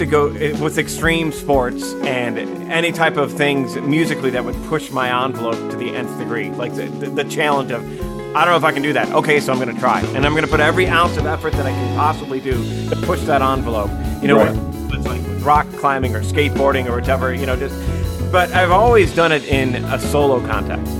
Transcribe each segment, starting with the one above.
To go eh, with extreme sports and any type of things musically that would push my envelope to the nth degree, like the, the, the challenge of I don't know if I can do that. Okay, so I'm going to try, and I'm going to put every ounce of effort that I can possibly do to push that envelope. You know, Right. it's like rock climbing or skateboarding or whatever. You know, just. But I've always done it in a solo context.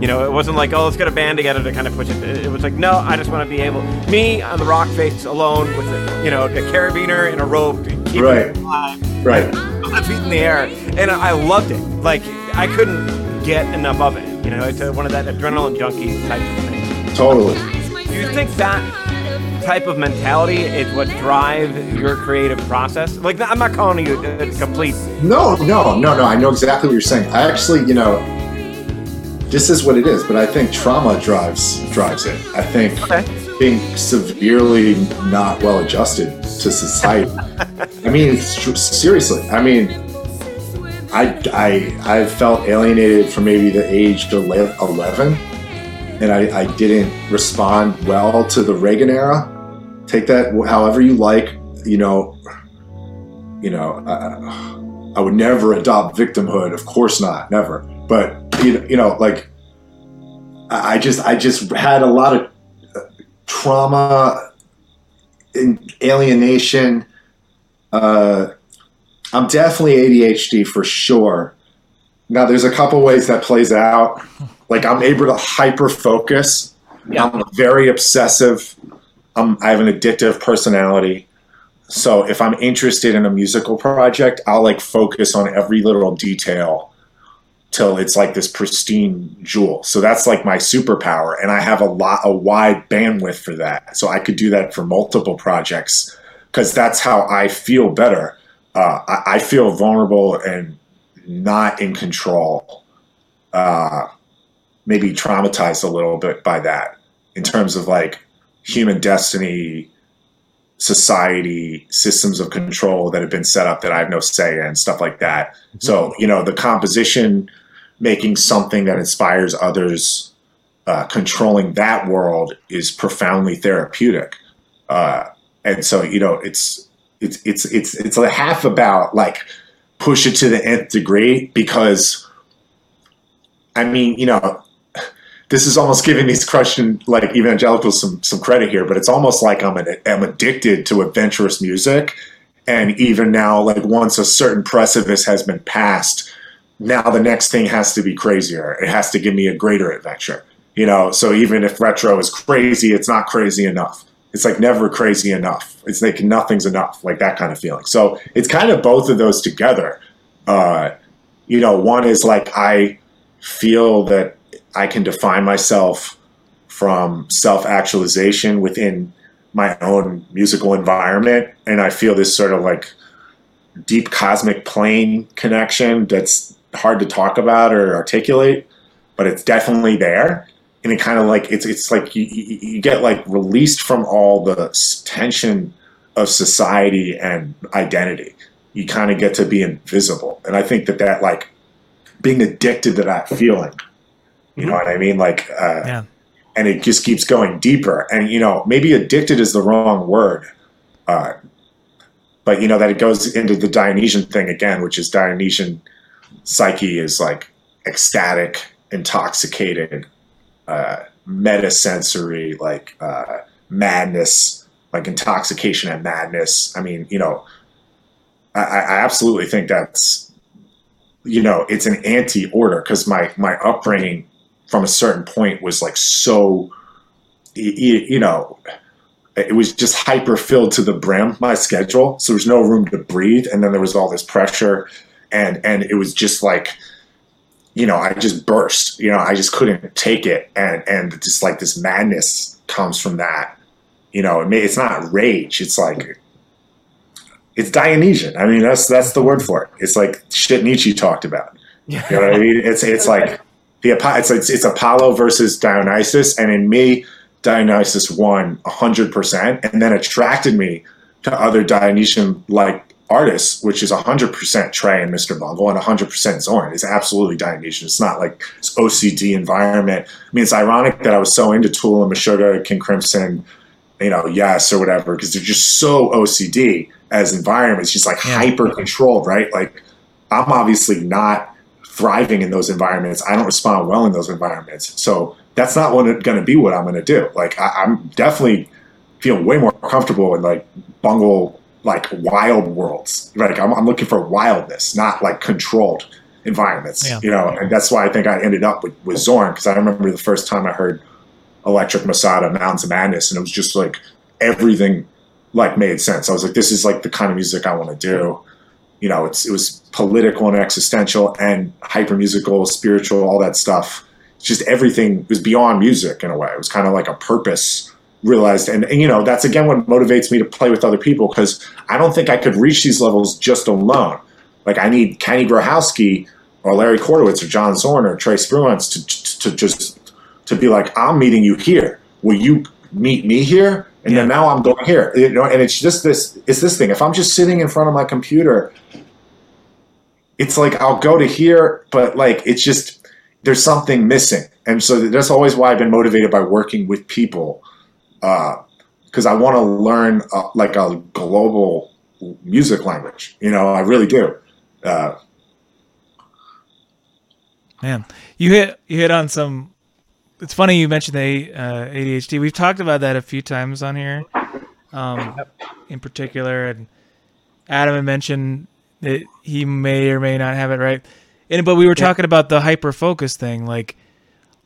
You know, it wasn't like, oh, let's get a band together to kind of push it. It was like, no, I just want to be able, me on the rock face alone with, a, you know, a carabiner and a rope to keep Right. it alive Right. my feet in the air, and I loved it. Like I couldn't get enough of it. You know, it's one of that adrenaline junkie type of thing. Totally. Do you think that type of mentality is what drives your creative process? Like, I'm not calling you a, a complete. No, no, no, no. I know exactly what you're saying. I actually, you know, this is what it is, but I think trauma drives drives it. I think Okay. Being severely not well adjusted to society. I mean, seriously. I mean, I I I felt alienated from maybe the age of eleven, and I, I didn't respond well to the Reagan era. Take that however you like. You know, you know. Uh, I would never adopt victimhood. Of course not, never. But you know, like I I just I just had a lot of trauma, and alienation. Uh, I'm definitely ADHD for sure. Now, there's a couple ways that plays out. Like I'm able to hyper focus. Yeah. I'm very obsessive. I'm, I have an addictive personality. So if I'm interested in a musical project, I'll like focus on every little detail till it's like this pristine jewel. So that's like my superpower, and I have a lot, a wide bandwidth for that. So I could do that for multiple projects because that's how I feel better. Uh, I, I feel vulnerable and not in control. Uh, maybe traumatized a little bit by that in terms of like human destiny society systems of control that have been set up that I have no say in, stuff like that. So, you know, the composition, making something that inspires others, uh, controlling that world is profoundly therapeutic. Uh, and so, you know, it's it's it's it's it's a half about like push it to the nth degree because I mean, you know, this is almost giving these Christian like evangelicals some some credit here, but it's almost like I'm an, I'm addicted to adventurous music, and even now, like once a certain precipice has been passed, now the next thing has to be crazier. It has to give me a greater adventure, you know. So even if retro is crazy, it's not crazy enough. It's like never crazy enough. It's like nothing's enough, like that kind of feeling. So it's kind of both of those together. Uh, you know, one is like I feel that I can define myself from self actualization within my own musical environment. And I feel this sort of like deep cosmic plane connection that's hard to talk about or articulate, but it's definitely there. And it kind of like it's it's like you, you, get like released from all the tension of society and identity. You kind of get to be invisible, and I think that that like being addicted to that feeling you know what I mean? Like, uh, Yeah. and it just keeps going deeper. And you know, maybe addicted is the wrong word, uh, but you know that it goes into the Dionysian thing again, which is Dionysian psyche is like ecstatic, intoxicated, uh, metasensory, like uh, madness, like intoxication and madness. I mean, you know, I, I absolutely think that's you know it's an anti-order because my my upbringing from a certain point was like so y- y- you know it was just hyper filled to the brim my schedule so there was no room to breathe and then there was all this pressure and and it was just like you know i just burst you know i just couldn't take it. And and just like this madness comes from that you know it may, it's not rage it's like it's dionysian. I mean that's that's the word for it. It's like shit nietzsche talked about. You know what I mean? It's it's like the it's it's, it's Apollo versus Dionysus, and in me, Dionysus won hundred percent, and then attracted me to other Dionysian like artists, which is hundred percent Trey and Mr. Bungle, and hundred percent Zorn. It's absolutely Dionysian. It's not like this OCD environment. I mean, it's ironic that I was so into Tool and Meshuggah, King Crimson, you know, Yes or whatever, because they're just so OCD, as environments, just like Yeah. hyper controlled, right? Like I'm obviously not thriving in those environments. I don't respond well in those environments. So that's not going to be what I'm going to do. Like I, I'm definitely feeling way more comfortable in like bungle, like wild worlds. Like I'm, I'm looking for wildness, not like controlled environments. Yeah. You know, and that's why I think I ended up with, with Zorn because I remember the first time I heard Electric Masada, Mountains of Madness, and it was just like everything like made sense. I was like, this is like the kind of music I want to do. You know, it's it was political and existential and hyper musical, spiritual, all that stuff. It's just everything was beyond music in a way. It was kind of like a purpose realized, and, and you know, that's again what motivates me to play with other people because I don't think I could reach these levels just alone. Like I need Kenny Grohowski or Larry Kwartowitz or John Zorn or Trey Spruance to, to, to just to be like, I'm meeting you here. Will you meet me here? And then now I'm going here. You know, and it's just this it's this thing. If I'm just sitting in front of my computer, it's like I'll go to here, but like it's just there's something missing. And so that's always why I've been motivated by working with people. Because I want to learn uh, like a global music language. You know, I really do. Uh, Man, you hit you hit on some. It's funny you mentioned the uh, ADHD. We've talked about that a few times on here, um, in particular, and Adam had mentioned that he may or may not have it right. And but we were talking about the hyper focus thing, like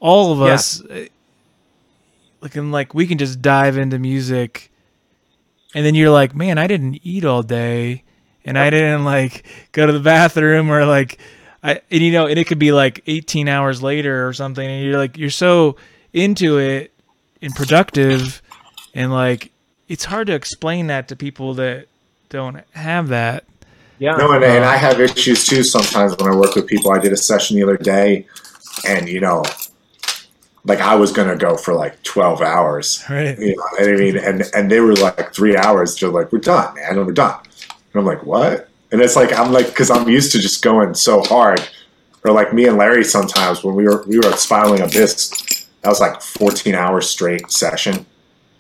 all of Yeah. us, uh, like and like we can just dive into music, and then you're like, man, I didn't eat all day, and I didn't like go to the bathroom or like. I, and you know, and it could be like 18 hours later or something, and you're like, you're so into it and productive, and like, it's hard to explain that to people that don't have that. Yeah. No, and, and I uh, have issues too sometimes when I work with people. I did a session the other day, and you know, like I was gonna go for like twelve hours. Right. You know, and I mean, and and they were like three hours. They're like, "We're done, man. We're done." And I'm like, "What?" And it's like I'm like, because I'm used to just going so hard. Or like me and Larry sometimes when we were we were at Spiraling Abyss, that was like 14 hours straight session.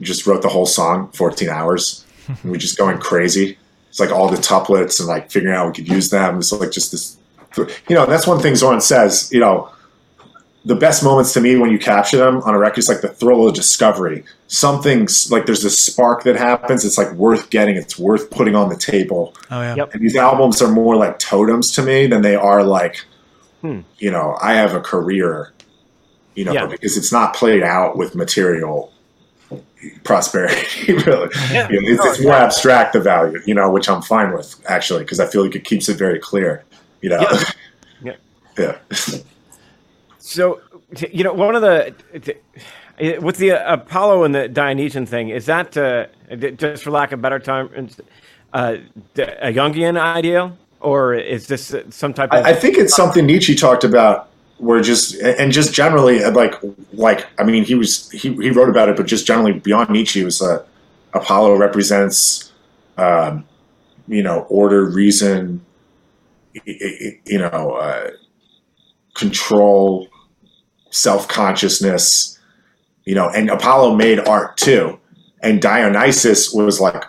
We just wrote the whole song, 14 hours. and we just going crazy. It's like all the tuplets and like figuring out we could use them. It's like just this, you know. That's one thing Zorn says. You know, the best moments to me when you capture them on a record is like the thrill of discovery. Something's like there's this spark that happens. It's like worth getting. It's worth putting on the table. Oh yeah. Yep. And these albums are more like totems to me than they are like, Hmm. you know, I have a career. You know, Yeah. because it's not played out with material prosperity. really, Yeah. You know, it's, No, it's more yeah. abstract the value. You know, which I'm fine with actually because I feel like it keeps it very clear. You know, Yeah. yeah. So, you know, one of the with the uh, Apollo and the Dionysian thing is that uh, just for lack of better term, uh, a Jungian ideal, or is this uh, some type of? I, think it's something Nietzsche talked about. Where just and just generally like like I mean he was he, he wrote about it, but just generally beyond Nietzsche was uh, Apollo represents um, you know order, reason, you know uh, control, self consciousness, you know, and Apollo made art too, and Dionysus was like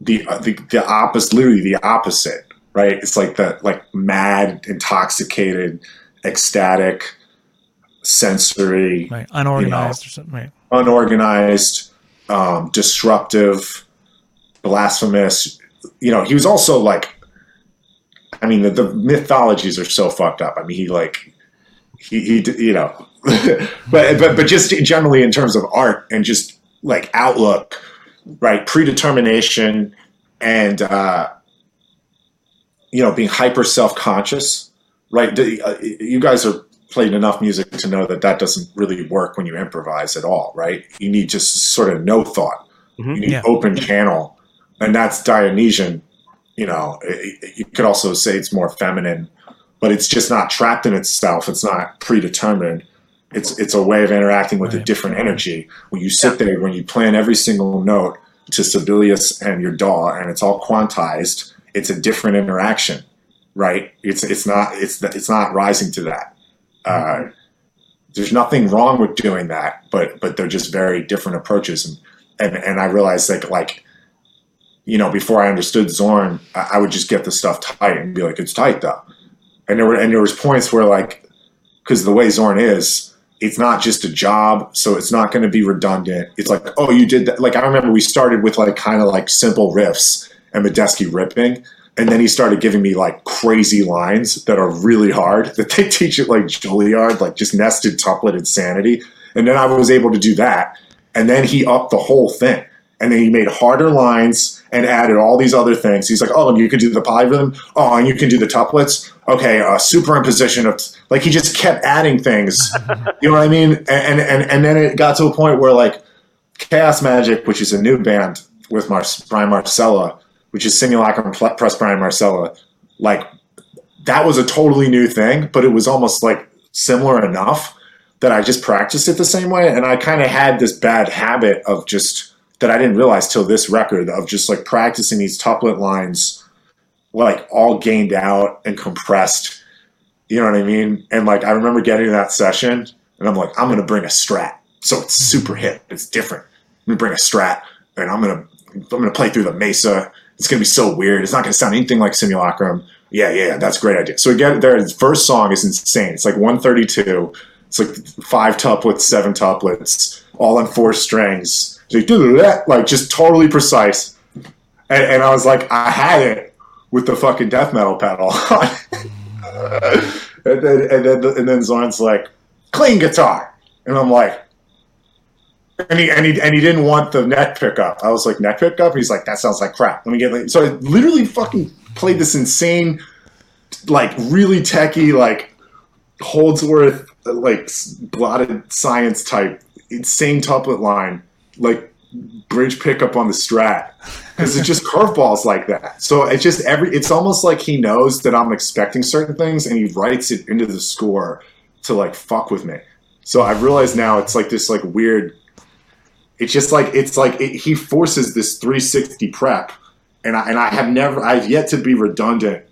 the the, the opposite, literally the opposite right? It's like the like mad, intoxicated, ecstatic, sensory, Right. Unorganized or something. Right. unorganized, um, disruptive, blasphemous. You know, he was also like, I mean, the, the mythologies are so fucked up. I mean, he like, he, he you know, but but but just generally in terms of art and just like outlook, right? Predetermination and uh, you know being hyper self conscious, right? Uh, You guys are played enough music to know that that doesn't really work when you improvise at all, right? You need just sort of no thought. Mhm. You need Yeah. open channel, and that's Dionysian. You know, it- it- you could also say it's more feminine, but it's just not trapped in itself. It's not predetermined. It's it's a way of interacting with a different energy. When you sit there, when you plan every single note to Sibelius and your DAW, and it's all quantized, it's a different interaction, right? It's it's not it's it's not rising to that. Uh, there's nothing wrong with doing that, but but they're just very different approaches, and and, and I realized like like you know, before I understood Zorn, I, I would just get the stuff tight and be like, it's tight though. And there were and there was points where like, because the way Zorn is, it's not just a job, so it's not going to be redundant. It's like, oh, you did that. Like I remember we started with like kind of like simple riffs and Medeski ripping, and then he started giving me like crazy lines that are really hard that they teach it like Juilliard, like just nested tuplet insanity. And then I was able to do that, and then he upped the whole thing, and then he made harder lines and added all these other things. He's like, oh, and you can do the polyrhythm. Oh, and you can do the tuplets. Okay, uh, superimposition of like he just kept adding things. you know what I mean? And, and and then it got to a point where like Chaos Magick, which is a new band with Mar- Brian Marsella, which is Simulacrum plus Brian Marsella, like that was a totally new thing, but it was almost like similar enough that I just practiced it the same way. And I kind of had this bad habit of just that I didn't realize till this record of just like practicing these tuplet lines, like all gained out and compressed. You know what I mean? And like I remember getting to that session, and I'm like, I'm gonna bring a strat, so it's hmm. super hit. It's different. I'm gonna bring a strat, and I'm gonna I'm gonna play through the Mesa. It's gonna be so weird. It's not gonna sound anything like Simulacrum. Yeah, yeah, that's a great idea. So again, their first song is insane. It's like 132. It's like five tuplets, seven tuplets, all on four strings. So like, like just totally precise. And, and, I was like, I had it with the fucking death metal pedal and then and then and then Zorn's like, clean guitar, and I'm like, and he and he and he didn't want the neck pickup. I was like, neck pickup. He's like, that sounds like crap. Let me get. So I literally fucking played this insane, like really techie, like Holdsworth, like Blotted Science type, insane tuplet line, like bridge pickup on the strat because it's just curveballs like that. So it's just every. It's almost like he knows that I'm expecting certain things, and he writes it into the score to like fuck with me. So I realize now it's like this like weird. It's just like it's like it, he forces this 360 prep, and I and I have never I've yet to be redundant,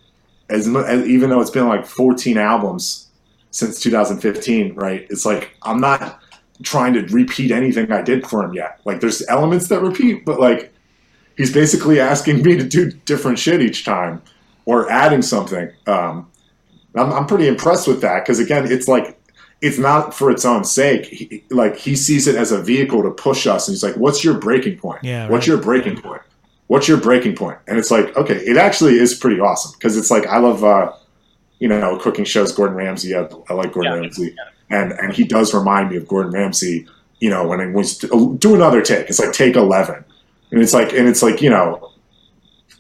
as, as even though it's been like 14 albums since 2015. Right? It's like I'm not trying to repeat anything I did for him yet. Like there's elements that repeat, but like he's basically asking me to do different shit each time or adding something. Um, I'm, I'm pretty impressed with that because again, it's like it's not for its own sake. He, like he sees it as a vehicle to push us, and he's like, "What's your breaking point? Yeah, What's your breaking point? What's your breaking point?" And it's like, okay, it actually is pretty awesome because it's like I love, uh, you know, cooking shows. Gordon Ramsay, I, I like Gordon Yeah. Ramsay, and and he does remind me of Gordon Ramsay. You know, when it was do another take, it's like take eleven, and it's like and it's like you know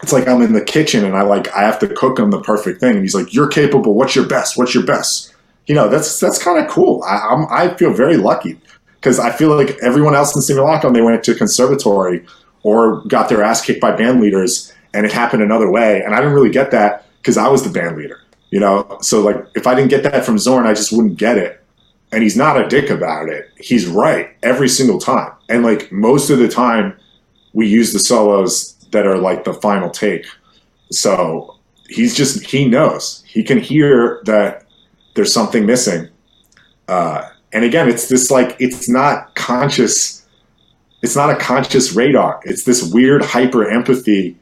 it's like I'm in the kitchen and I like I have to cook him the perfect thing. And he's like, "You're capable. What's your best? What's your best?" You know, that's that's kind of cool. I, I'm I feel very lucky because I feel like everyone else in Simulacrum they went to conservatory or got their ass kicked by band leaders, and it happened another way. And I didn't really get that because I was the band leader. You know, so like if I didn't get that from Zorn, I just wouldn't get it. And he's not a dick about it. He's right every single time. And like most of the time, we use the solos that are like the final take. So he's just he knows he can hear that there's something missing. Uh, and again, it's this like it's not conscious. It's not a conscious radar. It's this weird hyper empathy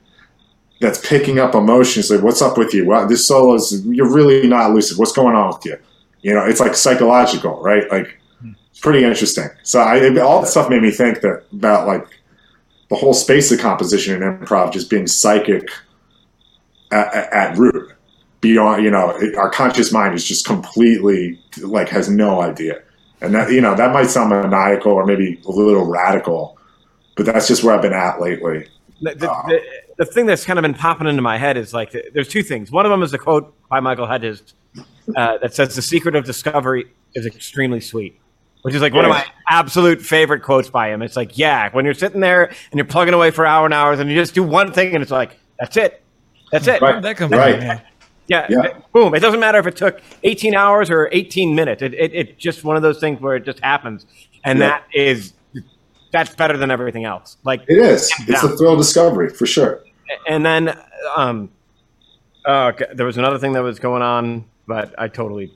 that's picking up emotions. Like, what's up with you? Well, this solo is you're really not lucid. What's going on with you? You know, it's like psychological, right? Like, it's pretty interesting. So I, it- all that stuff made me think that about like the whole space of composition and improv just being psychic at, at, at root. Beyond, you know, it, our conscious mind is just completely like has no idea, and that you know that might sound maniacal or maybe a little radical, but that's just where I've been at lately. The, the, uh, the, the thing that's kind of been popping into my head is like there's two things. One of them is a quote by Michael Hedges uh, that says, "The secret of discovery is extremely sweet," which is like one of my absolute favorite quotes by him. It's like, yeah, when you're sitting there and you're plugging away for hours and hours, and you just do one thing, and it's like, that's it, that's it. Right. That comes Right. yeah. Yeah, Yeah. boom. It doesn't matter if it took 18 hours or 18 minutes. It, it, it's just one of those things where it just happens. And Yeah. that is, that's better than everything else. Like, It is. It's Yeah. a thrill discovery for sure. and then, um, uh, there was another thing that was going on, but I totally,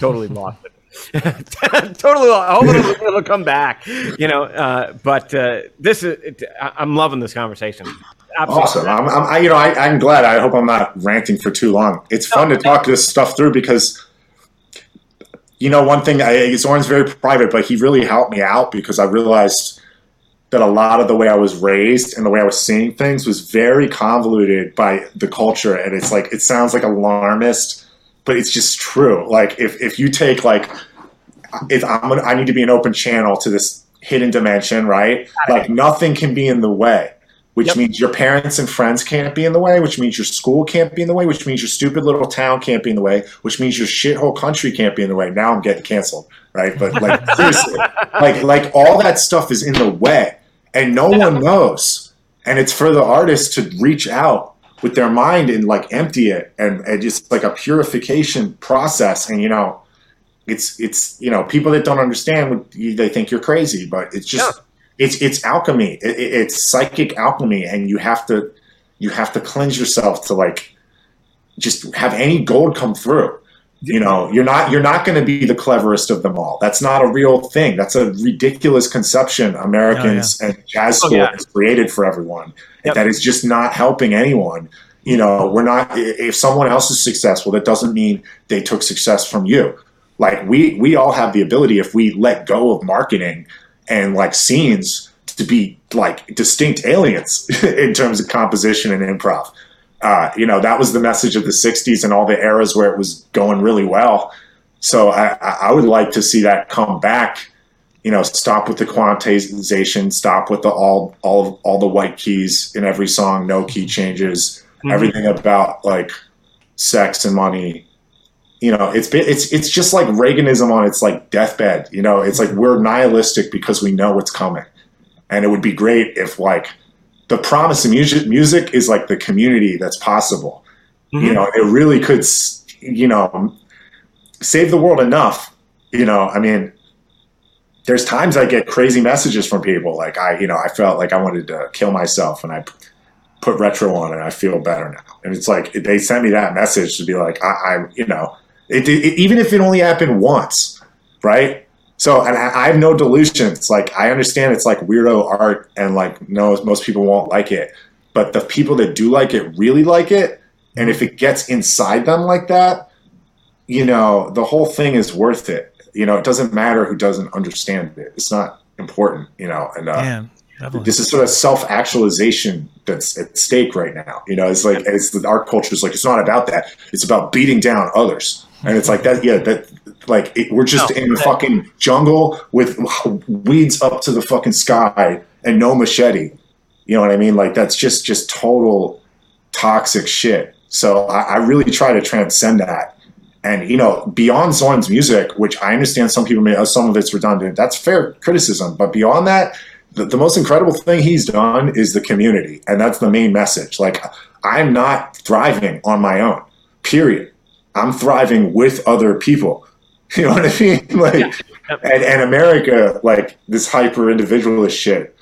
totally lost it. totally. lost. I hope it'll, it'll come back, you know. Uh, but uh, this is, it, I- I'm loving this conversation. Absolutely. Awesome. I'm, I'm I, you know, I, I'm glad. I hope I'm not ranting for too long. It's fun to talk this stuff through because, you know, one thing, I, Zorn's very private, but he really helped me out because I realized that a lot of the way I was raised and the way I was seeing things was very convoluted by the culture. And it's like, it sounds like alarmist, but it's just true. Like, if, if you take, like, if I'm gonna, I need to be an open channel to this hidden dimension, right? Like, nothing can be in the way which Yep. means your parents and friends can't be in the way, which means your school can't be in the way, which means your stupid little town can't be in the way, which means your shithole country can't be in the way. Now I'm getting canceled, right? But like seriously, like like all that stuff is in the way, and no one knows. And it's for the artist to reach out with their mind and like empty it, and, and just like a purification process. And you know, it's it's you know people that don't understand they think you're crazy, but it's just it's it's alchemy. It, it- it's psychic alchemy, and you have to you have to cleanse yourself to like just have any gold come through. You know, you're not you're not going to be the cleverest of them all. That's not a real thing. That's a ridiculous conception Americans oh, and jazz Oh, school yeah. has created for everyone. Yep. That is just not helping anyone. You know, we're not. If someone else is successful, that doesn't mean they took success from you. Like we we all have the ability if we let go of marketing and like scenes to be like distinct aliens in terms of composition and improv. Uh, you know, that was the message of the '60s and all the eras where it was going really well. So I, I would like to see that come back. You know, stop with the quantization, stop with the all all all the white keys in every song, no key changes, Mhm. everything about like sex and money. You know, it's been, it's it's just like Reaganism on its like deathbed. You know, it's like we're nihilistic because we know what's coming, and it would be great if like the promise of music music is like the community that's possible. You Mhm. know, it really could, you know, save the world enough. You know, I mean, there's times I get crazy messages from people like I, you know, I felt like I wanted to kill myself, and I put retro on, and I feel better now. And it's like they sent me that message to be like, I, I you know, it, it, even if it only happened once, right? So, and I, I have no delusions. Like, I understand it's like weirdo art, and like, no, most people won't like it. But the people that do like it really like it. And if it gets inside them like that, you know, the whole thing is worth it. You know, it doesn't matter who doesn't understand it. It's not important, you know. And uh, this is sort of self-actualization that's at stake right now. You know, it's like it's the art culture is like it's not about that. It's about beating down others, and it's like that. Yeah, that like it, we're just No. in a fucking jungle with weeds up to the fucking sky and no machete. You know what I mean? Like that's just just total toxic shit. So I, I really try to transcend that. And you know, beyond Zorn's music, which I understand some people may uh, some of it's redundant, that's fair criticism. But beyond that, the, the most incredible thing he's done is the community, and that's the main message. Like I'm not thriving on my own. Period. I'm thriving with other people. You know what I mean? Like, Yep. and, and America, like this hyper individualist shit,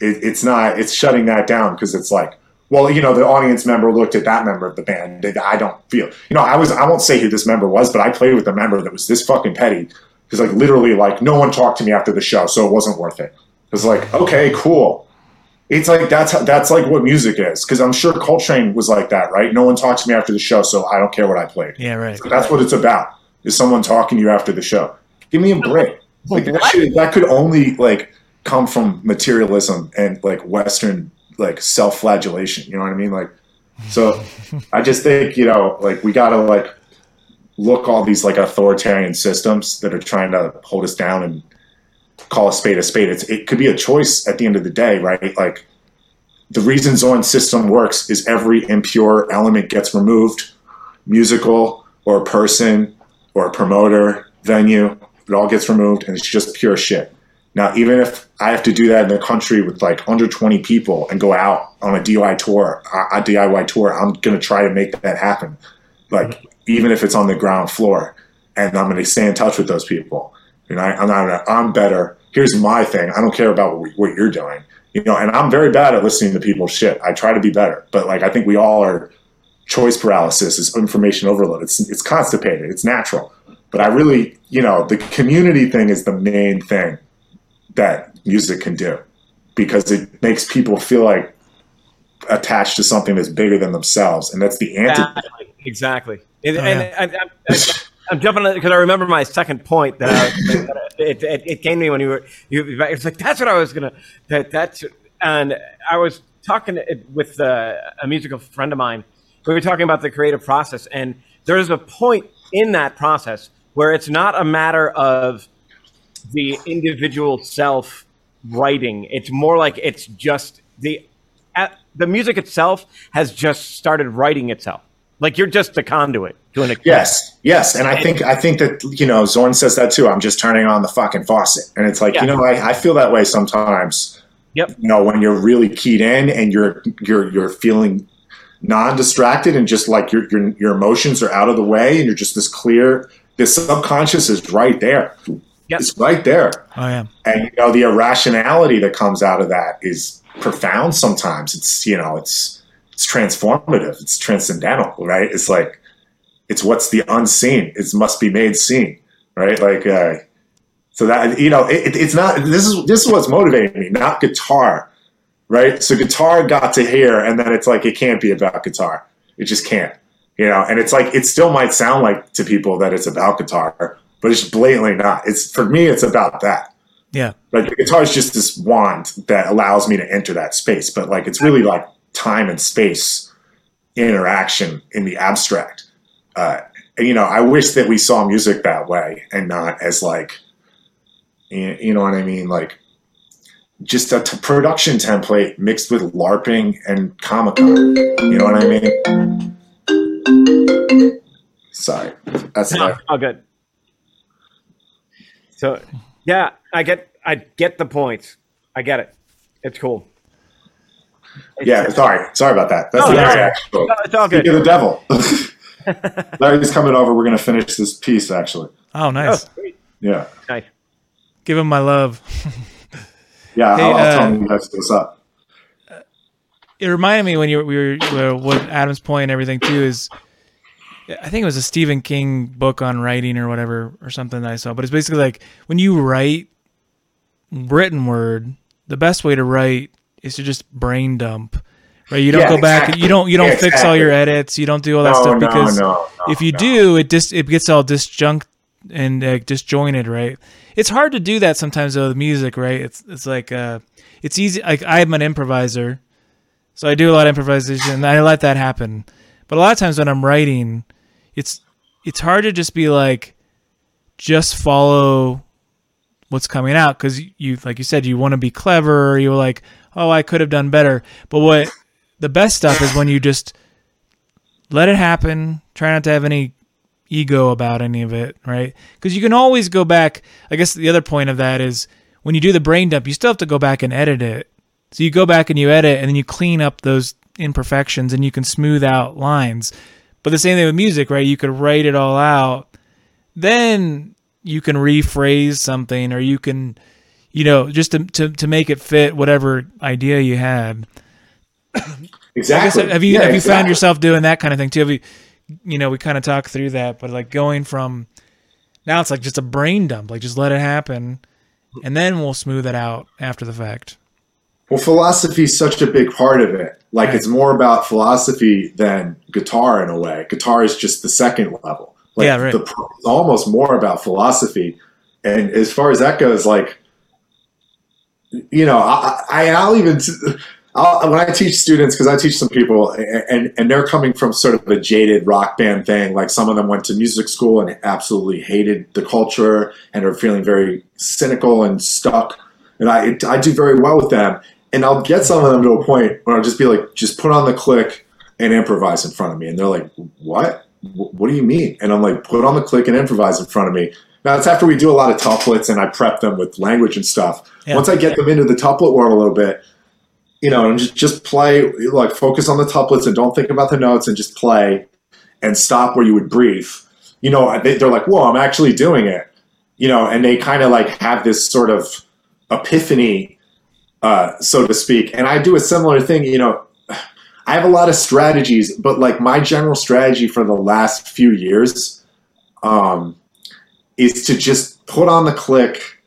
it, it's not. It's shutting that down because it's like, well, you know, the audience member looked at that member of the band. They- I don't feel, you know, I was. I won't say who this member was, but I played with a member that was this fucking petty. Because like literally, like no one talked to me after the show, so it wasn't worth it. It was like, okay, cool. It's like that's that's like what music is. Because I'm sure Coltrane was like that, right? No one talked to me after the show, so I don't care what I played. yeah, right. So that's what it's about. Is someone talking to you after the show? Give me a break. Like that, should, that could only like come from materialism and like Western like self-flagellation. You know what I mean? Like, so I just think you know like we gotta like look all these like authoritarian systems that are trying to hold us down and call a spade a spade. It's, it could be a choice at the end of the day, right? Like the reason Zorn's system works is every impure element gets removed, musical or person or a promoter, venue, it all gets removed and it's just pure shit. Now, even if I have to do that in the country with like under 20 people and go out on a DIY tour, a DIY tour, I'm going to try to make that happen. Like, mm-hmm. even if it's on the ground floor and I'm going to stay in touch with those people. You know, I, I'm not, I'm better. Here's my thing. I don't care about what, what you're doing. You know, and I'm very bad at listening to people's shit. I try to be better, but like, I think we all are choice paralysis is information overload. It's, it's constipated. It's natural. But I really, you know, the community thing is the main thing that music can do because it makes people feel like attached to something that's bigger than themselves, and that's the antidote. Exactly. exactly. And, Oh, and I, I, I, I'm jumping because I remember my second point that, I, that it, it, it came to me when you were you. It's like that's what I was gonna. That that's and I was talking with uh, a musical friend of mine. We were talking about the creative process, and there's a point in that process where it's not a matter of the individual self writing. It's more like it's just the at, the music itself has just started writing itself. Like you're just the conduit to an extent. Yes, yes, and I think I think that you know Zorn says that too. I'm just turning on the fucking faucet, and it's like Yeah. you know I, I feel that way sometimes. Yep. You know when you're really keyed in and you're you're you're feeling non-distracted and just like your your your emotions are out of the way and you're just this clear. This subconscious is right there. Yep. It's right there. Oh yeah. and you know the irrationality that comes out of that is profound sometimes it's you know it's it's transformative it's transcendental right it's like it's what's the unseen it must be made seen right like uh so that you know it, it's not this is this is what's motivating me not guitar right? So guitar got to here and then it's like it can't be about guitar. It just can't you know? And it's like it still might sound like to people that it's about guitar but it's blatantly not. It's for me it's about that. Yeah. like the guitar is just this wand that allows me to enter that space but like it's really like time and space interaction in the abstract. Uh, and, you know i wish that we saw music that way and not as like you you know what i mean? Like just a t- production template mixed with larping and comic-con you know what i mean sorry that's No, not all good. So, yeah, I get, I get the point. I get it. It's cool. It's- yeah sorry sorry about that that's No, the no, actual no, it's all good. Speak of the devil. Larry's coming over. We're going to finish this piece, actually. Oh Oh, nice. sweet. Yeah. nice. Give him my love. Yeah, Hey, I'll, I'll tell uh, him that's what's up. it reminded me when you were, we were, what Adam's point and everything too is I think it was a Stephen King book on writing or whatever or something that I saw. But it's basically like when you write written word, the best way to write is to just brain dump. Right? You don't Yeah, go back exactly. you don't you don't Yeah, fix all your edits, you don't do all that No, stuff because no, no, if you do, it just it gets all disjunct and uh, disjointed, right? It's hard to do that sometimes though with music, right? It's it's like uh it's easy like I'm an improviser. So I do a lot of improvisation and I let that happen. But a lot of times when I'm writing, it's it's hard to just be like just follow what's coming out because you like you said you want to be clever you're like oh i could have done better but what the best stuff is when you just let it happen try not to have any ego about any of it right? Because you can always go back. I guess the other point of that is when you do the brain dump you still have to go back and edit it. So you go back and you edit and then you clean up those imperfections and you can smooth out lines. But the same thing with music right? You could write it all out. Then you can rephrase something or you can you know just to, to, to make it fit whatever idea you had. Exactly. Have you Yeah, have you found yourself doing that kind of thing too? Have you you know we kind of talked through that but like going from now it's like just a brain dump like just let it happen and then we'll smooth it out after the fact Well, philosophy is such a big part of it. Like, Right. it's more about philosophy than guitar in a way. Guitar is just the second level. Like, Yeah, right. The, it's almost more about philosophy. And as far as that goes, like, you know, I, I I'll even I'll, when I teach students because I teach some people and and they're coming from sort of a jaded rock band thing. Like some of them went to music school and absolutely hated the culture and are feeling very cynical and stuck. And I I do very well with them. And I'll get some of them to a point where I'll just be like, just put on the click and improvise in front of me. And they're like, what? What do you mean? And I'm like, put on the click and improvise in front of me. Now it's after we do a lot of tuplets and I prep them with language and stuff. Yeah. Once I get them into the tuplet world a little bit, you know, and just just play, like focus on the tuplets and don't think about the notes and just play and stop where you would breathe. You know, they, they're like, whoa, I'm actually doing it. You know, and they kind of like have this sort of epiphany, uh, so to speak. And I do a similar thing, you know, I have a lot of strategies, but like my general strategy for the last few years um, is to just put on the click.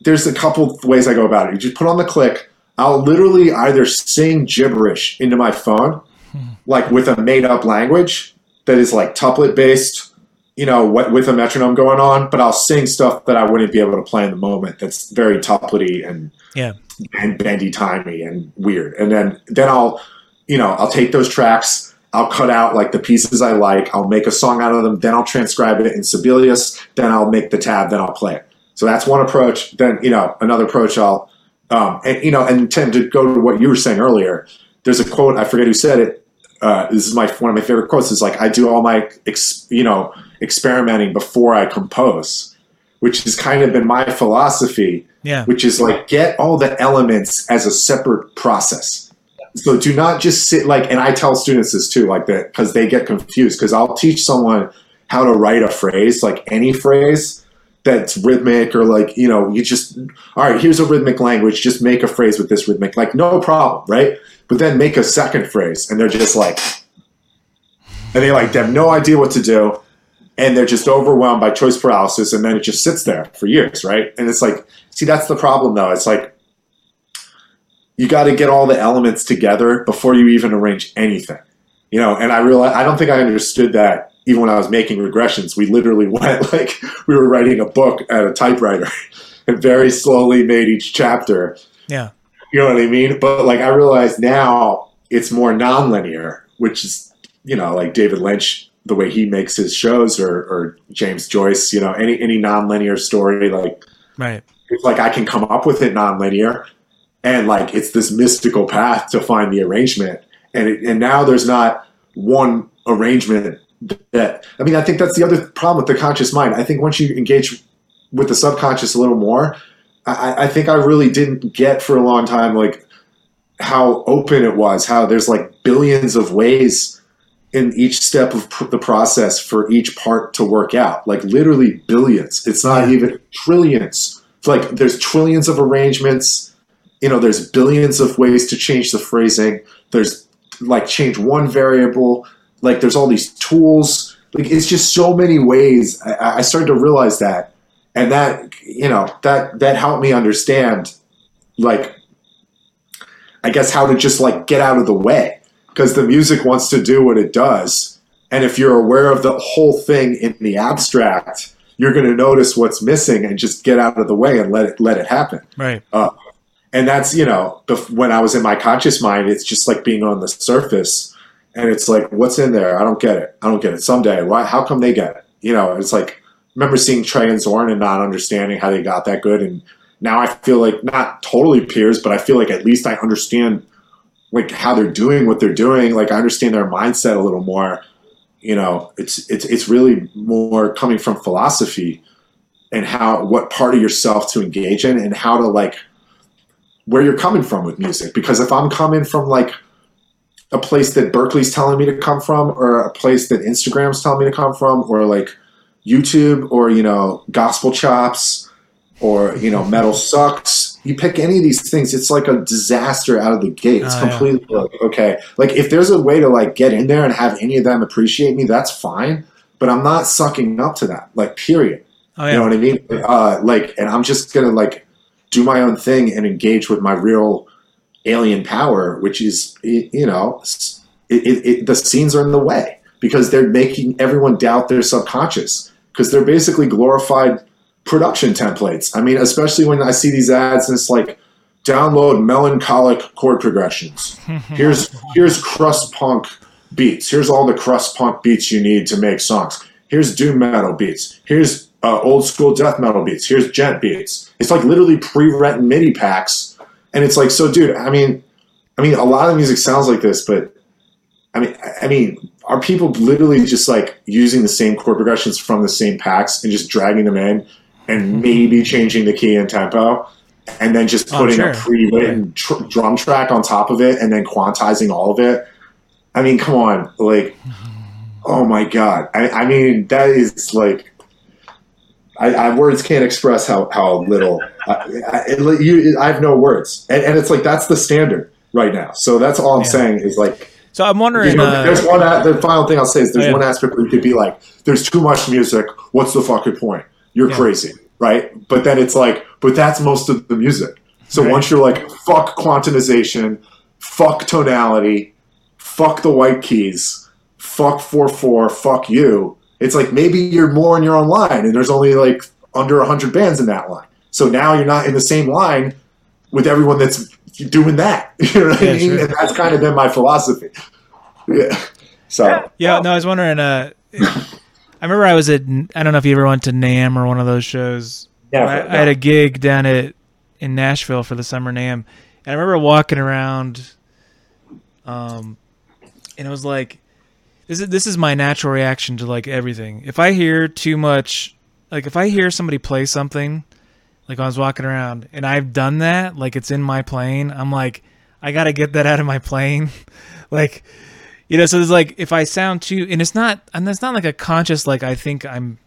There's a couple ways I go about it. You just put on the click. I'll literally either sing gibberish into my phone, hmm. like with a made up language that is like tuplet based, you know, what with a metronome going on, but I'll sing stuff that I wouldn't be able to play in the moment that's very tuplety and Yeah. and bendy timey and weird. And then then I'll you know, I'll take those tracks, I'll cut out like the pieces I like, I'll make a song out of them, then I'll transcribe it in Sibelius, then I'll make the tab, then I'll play it. So that's one approach. Then, you know, another approach I'll um and you know, and tend to go to what you were saying earlier. There's a quote, I forget who said it. Uh, this is my one of my favorite quotes. Is like I do all my ex, you know experimenting before I compose, which has kind of been my philosophy Yeah. which is like get all the elements as a separate process. So do not just sit like, and I tell students this too, like that, because they get confused. Because I'll teach someone how to write a phrase, like any phrase that's rhythmic, or like you know, you just all right. Here's a rhythmic language. Just make a phrase with this rhythmic, like no problem, right? But then make a second phrase, and they're just like, and they like they have no idea what to do and they're just overwhelmed by choice paralysis and then it just sits there for years right and it's like see that's the problem though it's like you got to get all the elements together before you even arrange anything you know and i realize i don't think i understood that even when i was making regressions we literally went like we were writing a book at a typewriter and very slowly made each chapter Yeah. you know what I mean? But like I realize now it's more nonlinear, which is you know like David Lynch, the way he makes his shows, or, or James Joyce, you know any any nonlinear story like Right. it's like I can come up with it nonlinear, and like it's this mystical path to find the arrangement, and it, and now there's not one arrangement that I mean I think that's the other problem with the conscious mind. I think once you engage with the subconscious a little more, I, I think I really didn't get for a long time like how open it was, how there's like billions of ways in each step of pr- the process for each part to work out, like literally billions. It's not even trillions. It's like there's trillions of arrangements. You know, there's billions of ways to change the phrasing. There's like change one variable. Like there's all these tools. Like it's just so many ways. I, I started to realize that, and that you know that that helped me understand, like, I guess how to just like get out of the way because the music wants to do what it does, and if you're aware of the whole thing in the abstract, you're going to notice what's missing and just get out of the way and let it let it happen Right. Uh, and that's you know the, when i was in my conscious mind it's just like being on the surface and it's like what's in there? I don't get it. I don't get it. Someday why how come they get it? You know it's like remember seeing trey and zorn and not understanding how they got that good? And now i feel like not totally peers but i feel like at least i understand like how they're doing what they're doing. Like i understand their mindset a little more. You know it's it's it's really more coming from philosophy and how what part of yourself to engage in and how to like where you're coming from with music. Because if i'm coming from like a place that Berklee's telling me to come from or a place that instagram's telling me to come from or like youtube or you know gospel chops or you know metal sucks you pick any of these things it's like a disaster out of the gate it's Oh, yeah. completely like okay like if there's a way to like get in there and have any of them appreciate me that's fine but i'm not sucking up to that like period Oh yeah. you know what I mean? Uh, like, and I'm just gonna like do my own thing and engage with my real alien power, which is, you know, it, it, it, the scenes are in the way because they're making everyone doubt their subconscious because they're basically glorified production templates. I mean, especially when I see these ads and it's like, download melancholic chord progressions. Here's here's crust punk beats. Here's all the crust punk beats you need to make songs. Here's doom metal beats. Here's uh, old school death metal beats. Here's djent beats. It's like literally pre-written MIDI packs, and it's like, so, dude. I mean, I mean, a lot of music sounds like this, but I mean, I- mean, are people literally just like using the same chord progressions from the same packs and just dragging them in, and mm-hmm. maybe changing the key and tempo, and then just Oh, putting sure. a pre-written tr- drum track on top of it, and then quantizing all of it? I mean, come on, like, oh my god! I, I mean, that is like. I, I words can't express how, how little I, I, you, I have no words, and, and it's like that's the standard right now. So that's all I'm Yeah. saying is like So I'm wondering. you know, uh, there's one. The final thing I'll say is there's Yeah. one aspect where you could be like, "There's too much music. What's the fucking point? You're Yeah. crazy, right?" But then it's like, but that's most of the music. So Right. once you're like, fuck quantization, fuck tonality, fuck the white keys, fuck 4 4, fuck you, it's like maybe you're more in your own line and there's only like under 100 bands in that line. So now you're not in the same line with everyone that's doing that. You know what Yeah, I mean? sure. And that's kind of been my philosophy. Yeah. So, Yeah, no, I was wondering. Uh, I remember I was at. I don't know if you ever went to NAMM or one of those shows. yeah. I, I had a gig down at in Nashville for the summer NAMM, and I remember walking around. Um, and it was like, this is this is my natural reaction to like everything. If I hear too much, like if I hear somebody play something, like I was walking around, and I've done that, like it's in my plane, I'm like, I gotta get that out of my plane, like. You know, so there's like if I sound too, and it's not, and it's not like a conscious like I think I'm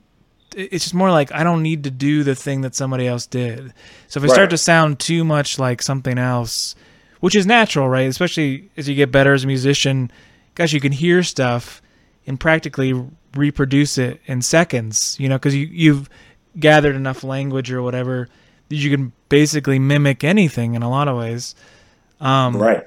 it's just more like I don't need to do the thing that somebody else did. So if I Right. start to sound too much like something else, which is natural, right? Especially as you get better as a musician, gosh, you can hear stuff and practically reproduce it in seconds, you know, because you, you've gathered enough language or whatever that you can basically mimic anything in a lot of ways. Um, right.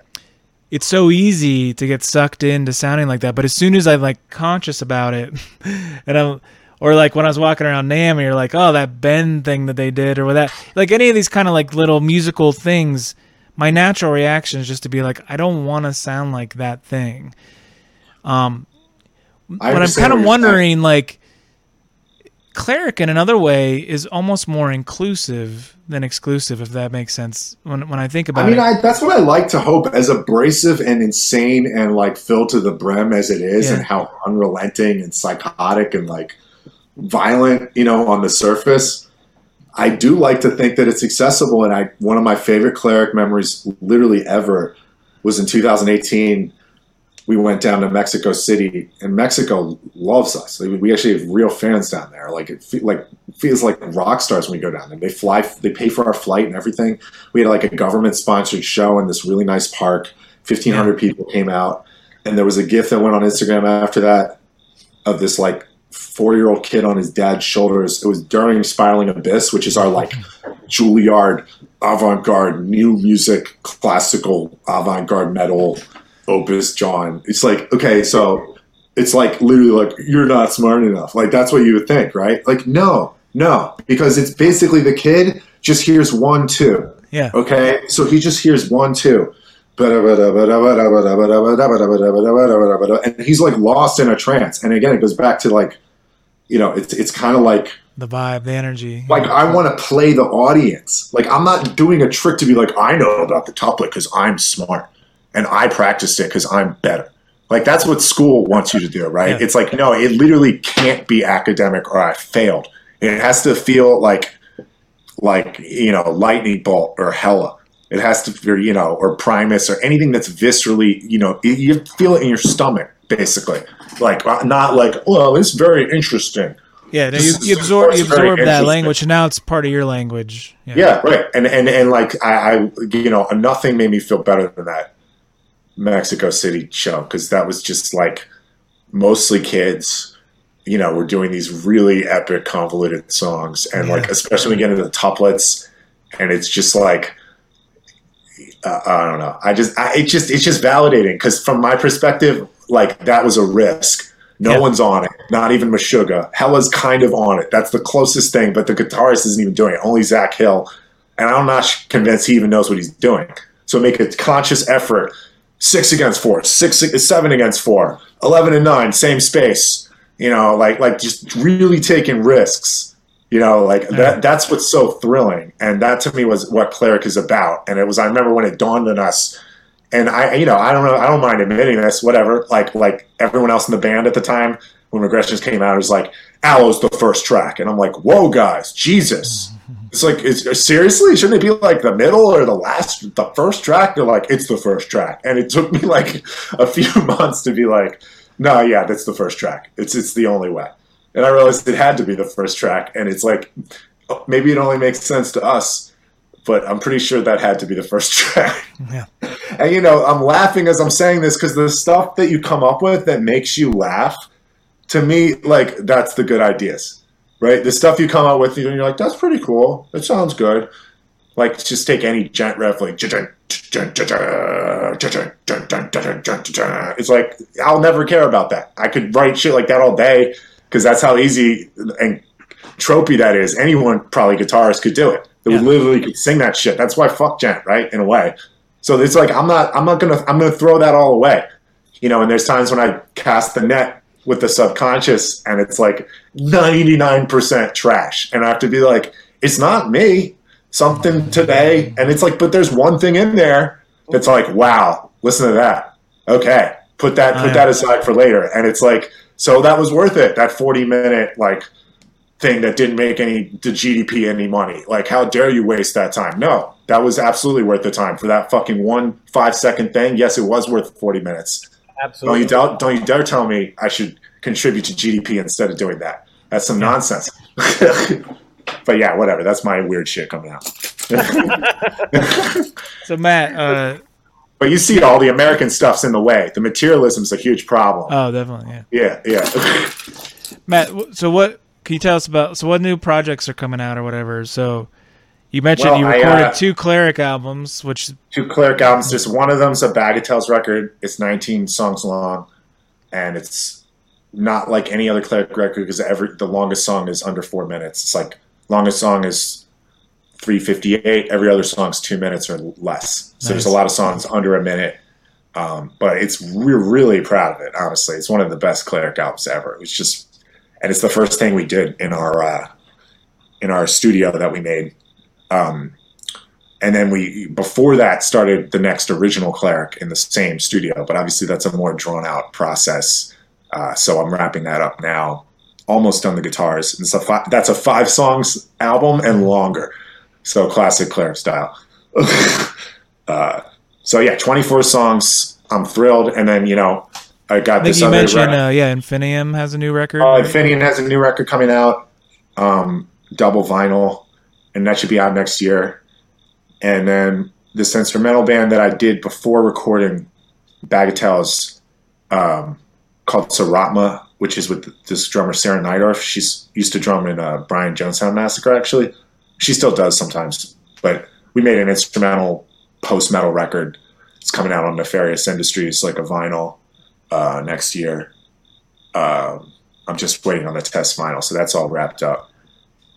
it's so easy to get sucked into sounding like that. But as soon as I'm like conscious about it, and I'm, or like when I was walking around NAMM, you're like, oh, that bend thing that they did, or that, like any of these kind of like little musical things. My natural reaction is just to be like, I don't want to sound like that thing. Um, but I'm kind of wondering, like, cleric in another way is almost more inclusive than exclusive, if that makes sense. When when I think about it. I mean, I, that's what I like to hope. As abrasive and insane and like filled to the brim as it is, Yeah. and how unrelenting and psychotic and like violent, you know, on the surface. I do like to think that it's accessible, and I one of my favorite cleric memories, literally ever, was in 2018. We went down to Mexico City, and Mexico loves us. We actually have real fans down there. Like it fe- like feels like rock stars when we go down there. They fly, they pay for our flight and everything. We had like a government sponsored show in this really nice park. Fifteen hundred people came out, and there was a gift that went on Instagram after that of this like four year old kid on his dad's shoulders. It was during Spiraling Abyss, which is our like Juilliard avant garde new music classical avant garde metal opus John. It's like okay, so it's like literally like you're not smart enough. Like that's what you would think, right? Like no, no, because it's basically the kid just hears one two. yeah, Okay, so he just hears one two. And he's like lost in a trance. And again, it goes back to like, you know, it's it's kind of like the vibe, the energy. like I want to play the audience. Like I'm not doing a trick to be like I know about the tuplet because I'm smart and I practiced it because I'm better. Like that's what school wants you to do, right? Yeah. It's like no, it literally can't be academic or I failed. It has to feel like like you know lightning bolt or Hella. It has to be you know or Primus or anything that's viscerally you know you- feel it in your stomach basically. Like uh, not like well it's very interesting. Yeah, no, you, you absorb you absorb that language, and now it's part of your language. Yeah, right. And and and like I, I you know, nothing made me feel better than that Mexico City show because that was just like mostly kids. You know, we're doing these really epic, convoluted songs, and like especially when we get into the tuplets, and it's just like. Uh, I don't know. I just, I, it just, it's just validating because from my perspective, like that was a risk. No Yeah. one's on it. Not even Meshuggah. Hella's kind of on it. That's the closest thing, but the guitarist isn't even doing it. Only Zach Hill, and I'm not convinced he even knows what he's doing. So make a conscious effort. Six against four, six, seven against four, 11 and nine, same space. You know, like like just really taking risks. You know, like that. That's what's so thrilling, and that to me was what Cleric is about. And it was. I remember when it dawned on us and I, you know, I don't know, I don't mind admitting this, whatever. Like, like everyone else in the band at the time, when Regressions came out, it was like, "Aloe's the first track," and I'm like, "Whoa, guys, Jesus!" Mm-hmm. It's like, is, seriously, shouldn't it be like the middle or the last, the first track? They're like, "It's the first track," and it took me like a few months to be like, "No, yeah, that's the first track. It's it's the only way." And I realized it had to be the first track, and it's like, oh, maybe it only makes sense to us, but I'm pretty sure that had to be the first track. Yeah. And you know, I'm laughing as I'm saying this because the stuff that you come up with that makes you laugh, to me, like that's the good ideas, right? The stuff you come out with, you're like, that's pretty cool. It sounds good. Like just take any djent riff, like it's like I'll never care about that. I could write shit like that all day because that's how easy and tropey that is. Anyone, probably guitarist, could do it. They Yeah. literally could sing that shit. That's why fuck djent, right? In a way. So it's like I'm not I'm not gonna I'm gonna throw that all away. You know, and there's times when I cast the net with the subconscious and it's like 99% trash. And I have to be like, it's not me. Something today. And it's like, but there's one thing in there that's like, wow, listen to that. Okay. Put that Oh, put that aside for later. And it's like, so that was worth it. That 40 minute like thing that didn't make any the GDP any money. Like, how dare you waste that time? No, that was absolutely worth the time for that fucking one five second thing. Yes, it was worth 40 minutes. Don't Absolutely. you doubt, don't you dare tell me I should contribute to GDP instead of doing that. That's some nonsense. but yeah, whatever. That's my weird shit coming out. So Matt, uh, But you see, all the American stuff's in the way. The materialism's a huge problem. oh, definitely, yeah. yeah, yeah. Matt, so what can you tell us about? So what new projects are coming out or whatever? So you mentioned Well, you I, recorded uh, two Cleric albums, which Two Cleric albums. Just one of them's a Bagatelles record. It's 19 songs long, and it's not like any other Cleric record because every the longest song is under four minutes. It's like longest song is 358. Every other song's two minutes or less. So there's a lot of songs under a minute. Um, but it's we're really proud of it. Honestly, it's one of the best Cleric albums ever. It was just, and it's the first thing we did in our uh, in our studio that we made. Um, and then we before that started the next original cleric in the same studio but obviously that's a more drawn out process. Uh, so i'm wrapping that up now almost done the guitars. It's a fi- that's a five songs album and longer. So classic cleric style. Uh, so yeah 24 songs. I'm thrilled. And then you know i got I think this you other mentioned, uh, yeah, Infinium has a new record. uh? Infineon has a new record coming out, um, double vinyl, and that should be out next year. And then this instrumental band that I did before recording Bagatelles, um, called Saratma, which is with this drummer Sarah Neidorf. She's used to drum in uh, Brian Jonestown Massacre, actually. She still does sometimes, but we made an instrumental post metal record. It's coming out on Nefarious Industries, like a vinyl, uh, next year. Um, I'm just waiting on the test final, so that's all wrapped up.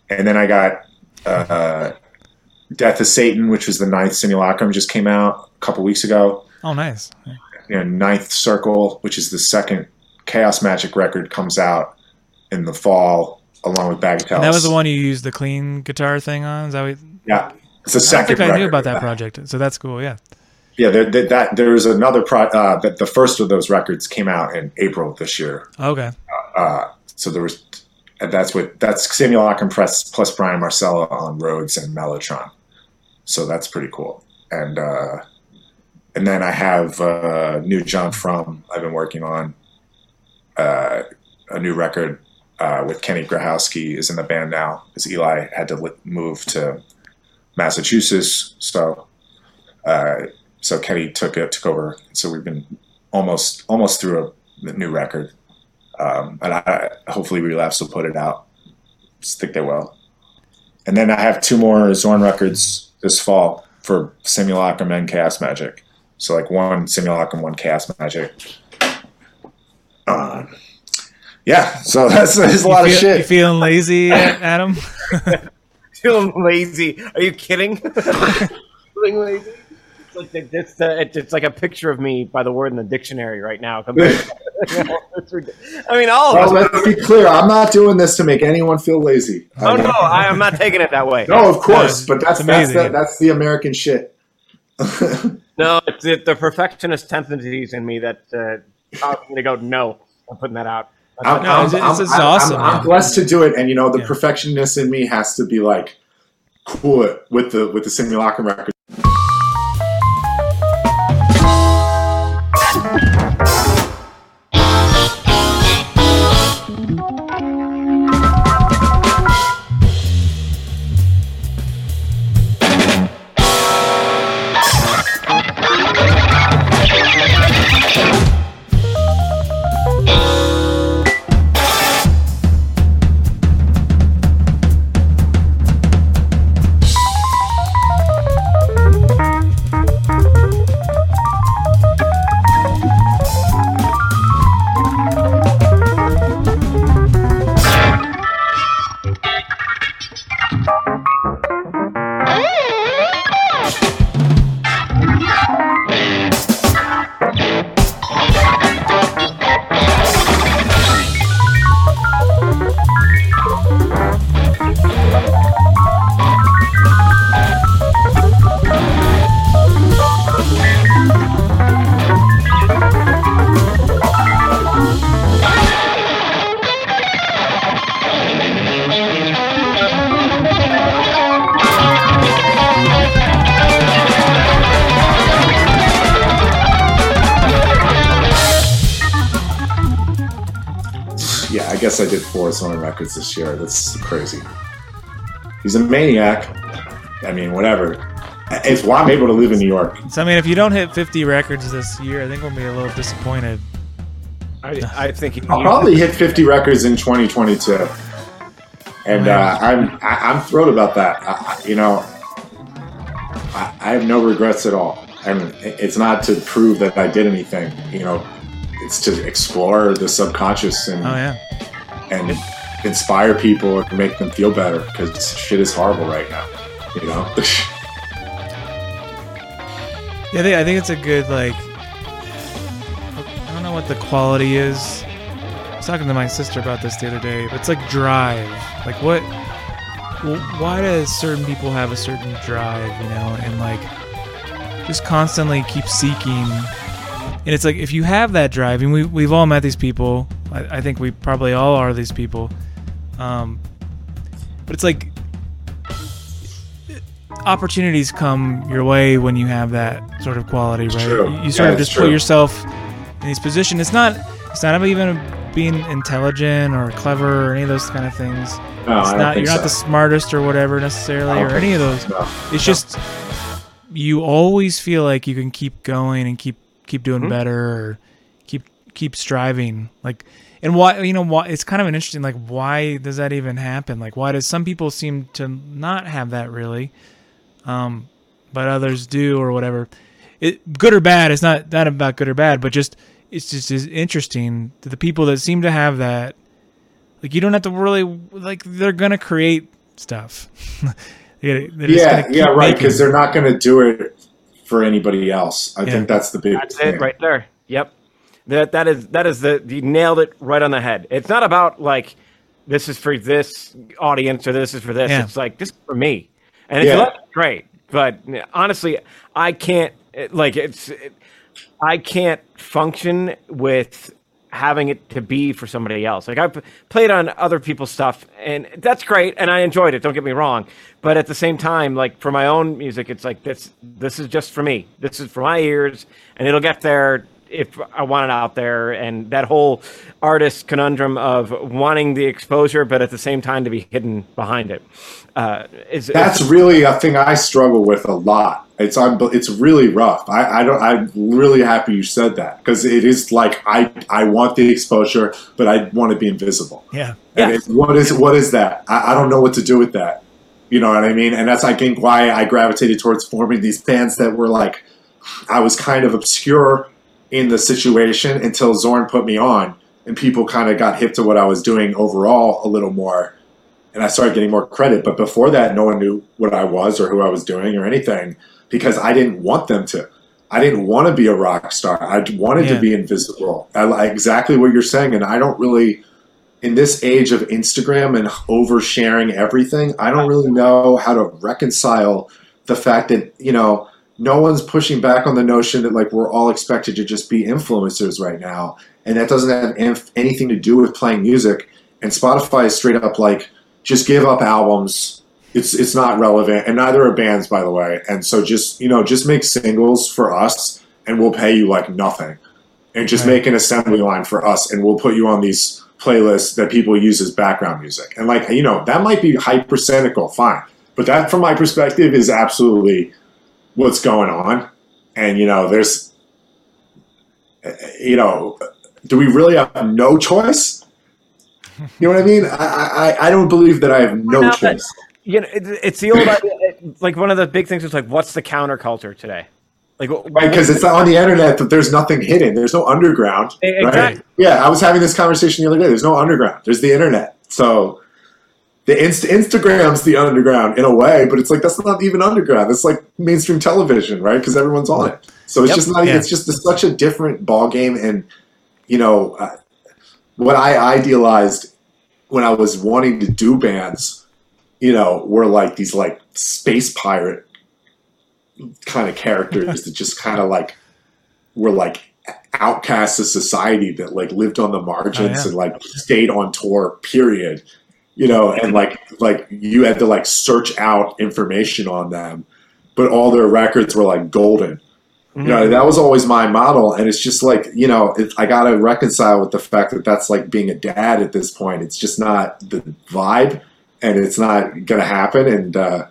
And then I got uh, Death of Satan, which was the ninth simulacrum, just came out a couple weeks ago. oh, nice. You know, Ninth Circle, which is the second Chaos Magick record, comes out in the fall along with Bagatelles. And that was the one you used the clean guitar thing on. Is that what? Yeah, it's the I second. think I knew about that project. So that's cool. Yeah. Yeah, there, there, that there was another pro. Uh, that the first of those records came out in April of this year. Okay. Uh, so there was, that's what that's Simulacrum Press plus Brian Marsella on Rhodes and Mellotron. So that's pretty cool. And uh, and then I have uh, new John Frum I've been working on uh, a new record uh, with Kenny Grohowski is in the band now because Eli had to li- move to Massachusetts. So uh, so Kenny took it took over. So we've been almost almost through a, new record um, and I, hopefully Relapse will put it out. Just think they will. And then I have two more Zorn records this fall for Simulacrum and Chaos Magick. So like one Simulacrum, one Chaos Magick. Um, yeah, so that's, that's a lot you of feel- You shit. feeling lazy, Adam? Feeling lazy. Are you kidding? Feeling lazy. It's like, it's, uh, it's, it's like a picture of me by the word in the dictionary right now. compared to- It's rid- I mean, all of well, us. let's be clear. I'm not doing this to make anyone feel lazy. Oh no, I am not taking it that way. No, of course, No, but that's that's the, that's the American shit. No, it's it, the perfectionist tendencies in me that uh, caused me to go no. I'm putting that out. I'm, No, I'm- it's- I'm- it's I'm- awesome, I'm, I'm blessed to do it, and you know the Yeah. perfectionist in me has to be like cool it with the with the simulacrum record. Four this year. That's crazy. He's a maniac. I mean, whatever. It's why I'm able to live in New York. So I mean, if you don't hit 50 records this year, I think we'll be a little disappointed. I, I think you, I'll probably hit 50 records in 2022, and uh, I'm I, I'm thrilled about that. I, I- you know, I, I have no regrets at all, and it's not to prove that I did anything. You know, it's to explore the subconscious and Oh yeah. and inspire people and make them feel better because shit is horrible right now. You know. Yeah, I think- I think it's a good like. I don't know what the quality is. I was talking to my sister about this the other day, but it's like drive. Like what? Why does certain people have a certain drive, you know, and like just constantly keep seeking? And it's like if you have that drive, and we we've all met these people. I, I think we probably all are these people. Um, but it's like opportunities come your way when you have that sort of quality, right? True. You, you sort Yeah, of it's just put yourself in these positions. It's not it's not even being intelligent or clever or any of those kind of things. No, it's not you're not the smartest or whatever necessarily or any of those. so. No. It's just you always feel like you can keep going and keep keep doing Mm-hmm. better or keep keep striving. Like and why you know why it's kind of an interesting like why does that even happen? Like why does some people seem to not have that really? Um but others do or whatever. It good or bad, it's not not about good or bad, but just it's just is interesting to the people that seem to have that like you don't have to really like they're gonna create stuff. They're they're Yeah, gonna yeah, right. Because they're not going to do it for anybody else. I Yeah. think that's the big That's thing. it right there. Yep. That that is that is the you nailed it right on the head. It's not about like this is for this audience or this is for this. Yeah. It's like this is for me. And it's Yeah. you like it, great. But honestly, I can't like it's it, I can't function with having it to be for somebody else. Like I've played on other people's stuff and that's great and I enjoyed it, don't get me wrong. But at the same time, like for my own music, it's like this this is just for me. This is for my ears and it'll get there if I want it out there and that whole artist conundrum of wanting the exposure but at the same time to be hidden behind it. Uh, is That's really a thing I struggle with a lot. It's unbe- it's really rough. I, I don't. I'm really happy you said that because it is like I I want the exposure, but I want to be invisible. yeah. And Yeah. it, what is what is that? I, I don't know what to do with that. You know what I mean? And that's I think why I gravitated towards forming these bands that were like I was kind of obscure in the situation until Zorn put me on, and people kind of got hip to what I was doing overall a little more, and I started getting more credit. But before that, no one knew what I was or who I was doing or anything because I didn't want them to. I didn't want to be a rock star. I wanted Yeah. to be invisible. I, like exactly what you're saying, and I don't really in this age of Instagram and oversharing everything, I don't really know how to reconcile the fact that, you know, no one's pushing back on the notion that like we're all expected to just be influencers right now. And that doesn't have inf- anything to do with playing music. And Spotify is straight up like, just give up albums. It's it's not relevant. And neither are bands, by the way. And so just, you know, just make singles for us and we'll pay you like nothing. And just Right. make an assembly line for us and we'll put you on these playlists that people use as background music. And like, you know, that might be hyper cynical, fine. But that from my perspective is absolutely what's going on. And you know, there's you know, do we really have no choice? You know what I mean? I I, I don't believe that I have no No, choice. you know, it, it's the old idea. Like one of the big things is like, what's the counterculture today? Like, Right, because it's on the internet that there's nothing hidden. There's no underground. Right? Exactly. Yeah, I was having this conversation the other day. There's no underground. There's the internet. So the Inst- Instagram's the underground in a way, but it's like that's not even underground. It's like mainstream television, right? Because everyone's on it. So it's Yep. just not. Yeah. It's just such a different ball game. And you know uh, what I idealized when I was wanting to do bands, you know, were like these like space pirate kind of characters that just kind of like were like outcasts of society that like lived on the margins Oh, yeah. and like stayed on tour period you know and like like you had to like search out information on them but all their records were like golden You know, that was always my model, and it's just like you know, it, I got to reconcile with the fact that that's like being a dad at this point. It's just not the vibe, and it's not going to happen. And uh,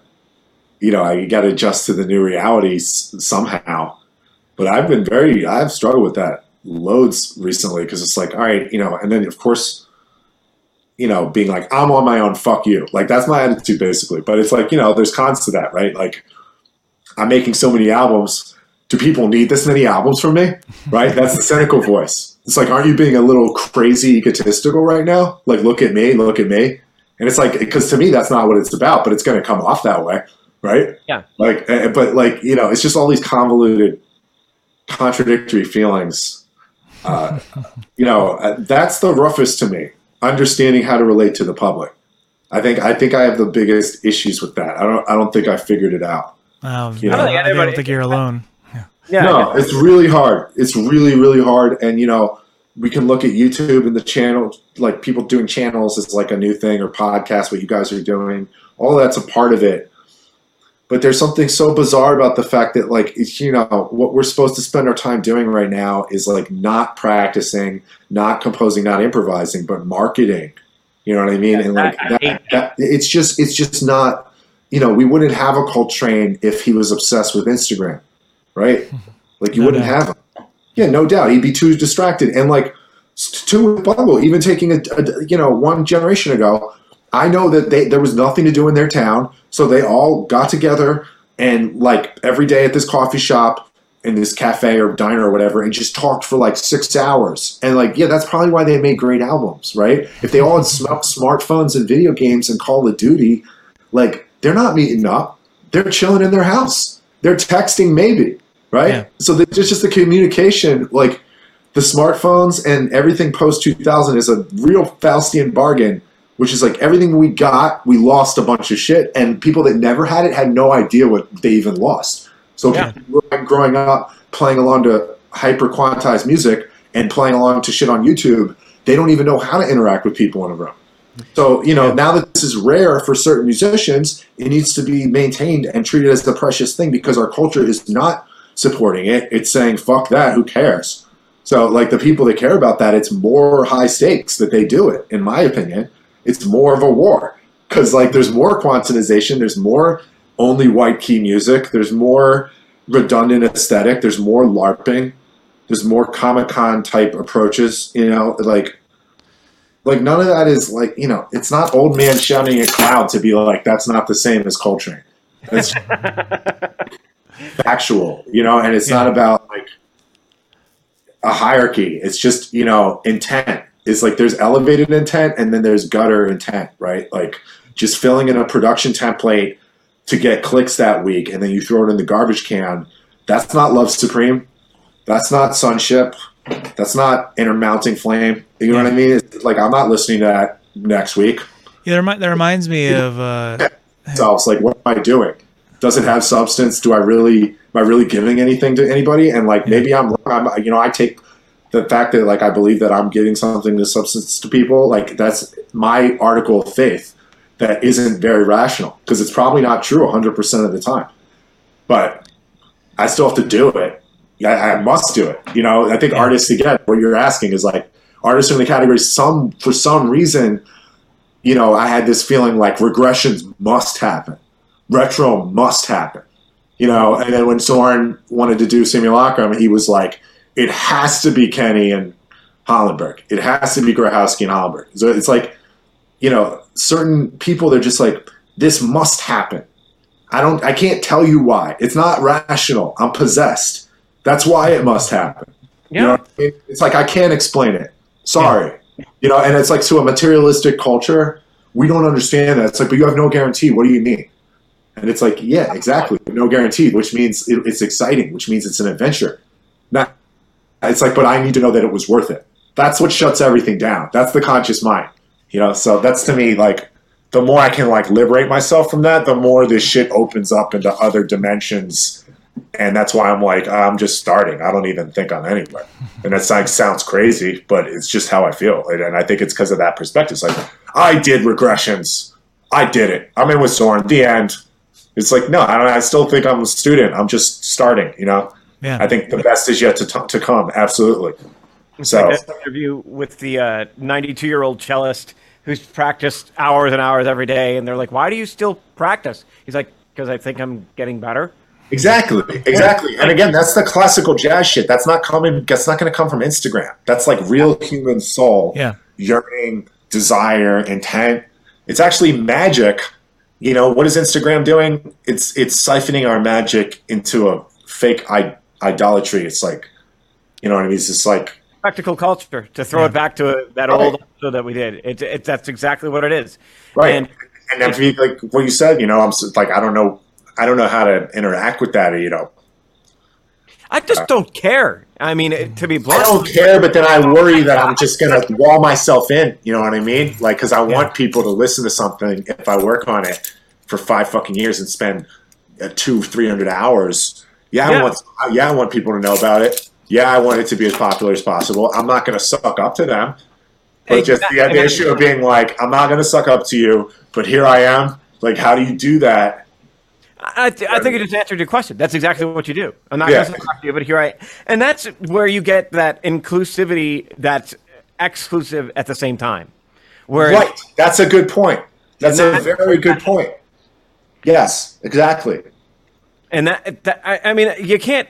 you know, I got to adjust to the new realities somehow. But I've been very, I've struggled with that loads recently because it's like, all right, you know, and then of course, you know, being like, I'm on my own, fuck you. Like that's my attitude basically. But it's like, you know, there's cons to that, right? Like I'm making so many albums. Do people need this many albums from me? Right? That's the cynical voice. It's like, aren't you being a little crazy egotistical right now? Like, look at me, look at me. And it's like, because to me, that's not what it's about, but it's going to come off that way, right? Yeah. Like, eh, but like, you know, it's just all these convoluted, contradictory feelings. Uh, you know, uh, that's the roughest to me. Understanding how to relate to the public. I think I think I have the biggest issues with that. I don't I don't think I figured it out. Um, You I, don't, I don't think you're alone. Yeah. no, it's really hard. It's really, really hard. And you know, we can look at YouTube and the channel, like people doing channels is like a new thing, or podcasts, what you guys are doing. All that's a part of it. But there's something so bizarre about the fact that, like, you know, what we're supposed to spend our time doing right now is like not practicing, not composing, not improvising, but marketing. You know what I mean? and like that, that, it's just, it's just not. You know, we wouldn't have a Coltrane if he was obsessed with Instagram, right? Like you No wouldn't doubt. have him. Yeah, no doubt. He'd be too distracted. And like Mr. Bungle, even taking a, a- you know one generation ago, I know that they there was nothing to do in their town, so they all got together and like every day at this coffee shop in this cafe or diner or whatever, and just talked for like six hours. And like, yeah, that's probably why they made great albums, right? If they all had sm- smartphones and video games and Call of Duty, like they're not meeting up. They're chilling in their house. They're texting maybe, right? Yeah. So it's just the communication, like the smartphones and everything post 2000 is a real Faustian bargain, which is like everything we got, we lost a bunch of shit, and people that never had it had no idea what they even lost. So Yeah. growing- up playing along to hyper quantized music and playing along to shit on YouTube, they don't even know how to interact with people in a room. So, you know, now that this is rare for certain musicians, it needs to be maintained and treated as the precious thing because our culture is not supporting it. It's saying, fuck that, who cares? So, like the people that care about that, it's more high stakes that they do it, in my opinion. It's more of a war. Because, like, there's more quantization, there's more only white key music, there's more redundant aesthetic, there's more LARPing, there's more Comic Con type approaches, you know, like like none of that is like you know it's not old man shouting at cloud to be like that's not the same as coltrane. It's factual you know and it's not about like a hierarchy. It's just you know intent it's like there's elevated intent and then there's gutter intent right like just filling in a production template to get clicks that week and then you throw it in the garbage can that's not love supreme that's not sunship that's not Inner Mounting Flame. You know what I mean? It's like I'm not listening to that next week. Yeah, that reminds me of uh, So it's like, what am I doing? Does it have substance? Do I really am I really giving anything to anybody? And like maybe I'm, I'm you know I take the fact that like I believe that I'm giving something to substance to people. Like that's my article of faith that isn't very rational because it's probably not true 100 percent of the time. But I still have to do it. Yeah, I must do it. You know, I think Yeah. artists again. What you're asking is like artists are in the category. Some for some reason, you know, I had this feeling like regressions must happen, retro must happen. You know, and then when Zorn wanted to do Simulacrum, he was like, it has to be Kenny and Hollenberg. It has to be Grohowski and Hollenberg. So it's like, you know, certain people they're just like, this must happen. I don't I can't tell you why. It's not rational. I'm possessed. That's why it must happen. You know Yeah. I mean? It's like I can't explain it. Sorry. You know, and it's like to a materialistic culture, we don't understand that. It's like, but you have no guarantee. What do you mean? And it's like, yeah, exactly. No guarantee, which means it, it's exciting, which means it's an adventure. Not, it's like, but I need to know that it was worth it. That's what shuts everything down. That's the conscious mind. You know, so that's to me like the more I can like liberate myself from that, the more this shit opens up into other dimensions. And that's why I'm like, I'm just starting. I don't even think I'm anywhere. And that like sounds crazy, but it's just how I feel. And, I think it's because of that perspective. It's like, I did regressions. I did it. I'm in with Zorn. The end. It's like, no, I don't I still think I'm a student. I'm just starting, you know? Yeah. I think the best is yet to t- to come. Absolutely. So Like that interview with the uh, 92 year old cellist who's practiced hours and hours every day, and they're like, "Why do you still practice?" He's like, "Because I think I'm getting better." exactly, exactly. And again, that's the classical jazz shit. That's not coming. That's not going to come from Instagram. That's like real human soul. Yeah. yearning, desire, intent. It's actually magic. You know what is Instagram doing? It's it's siphoning our magic into a fake I- idolatry. It's like, you know what I mean? It's just like Practical culture to throw it back to that Right. old episode that we did. It, it, that's exactly what it is. right. And And, if like what you said, you know, I'm like I don't know, I don't know how to interact with that. You know, I just don't care. I mean, to be blunt, I don't care, but then I worry that I'm just gonna wall myself in. You know what I mean? Like, because I want people to listen to something if I work on it for five fucking years and spend uh, two, three hundred hours. Yeah, Yeah. I want. Yeah, I want people to know about it. Yeah, I want it to be as popular as possible. I'm not gonna suck up to them. But just the, the issue of being like, I'm not going to suck up to you, but here I am. Like, how do you do that? I, th- I think you just answered your question. That's exactly what you do. I'm not Yeah. going to talk to you, but here I, and that's where you get that inclusivity that's exclusive at the same time. Where Right. That's a good point. That's a very good point. Yes, exactly. And that, that I, I mean, you can't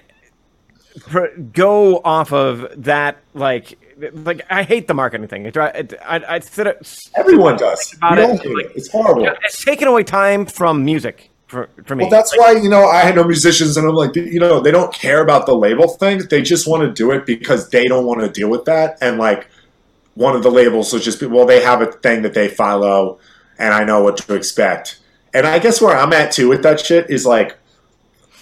pr- go off of that. Like, like I hate the marketing thing. It, it, I, I sit Everyone does. About We it, like- it. It's horrible. It's taken away time from music for, for me. Well, that's why you know I know musicians, and I'm like, you know, they don't care about the label thing. They just want to do it because they don't want to deal with that. And like, one of the labels will just be, well, they have a thing that they follow, and I know what to expect. And I guess where I'm at too with that shit is like,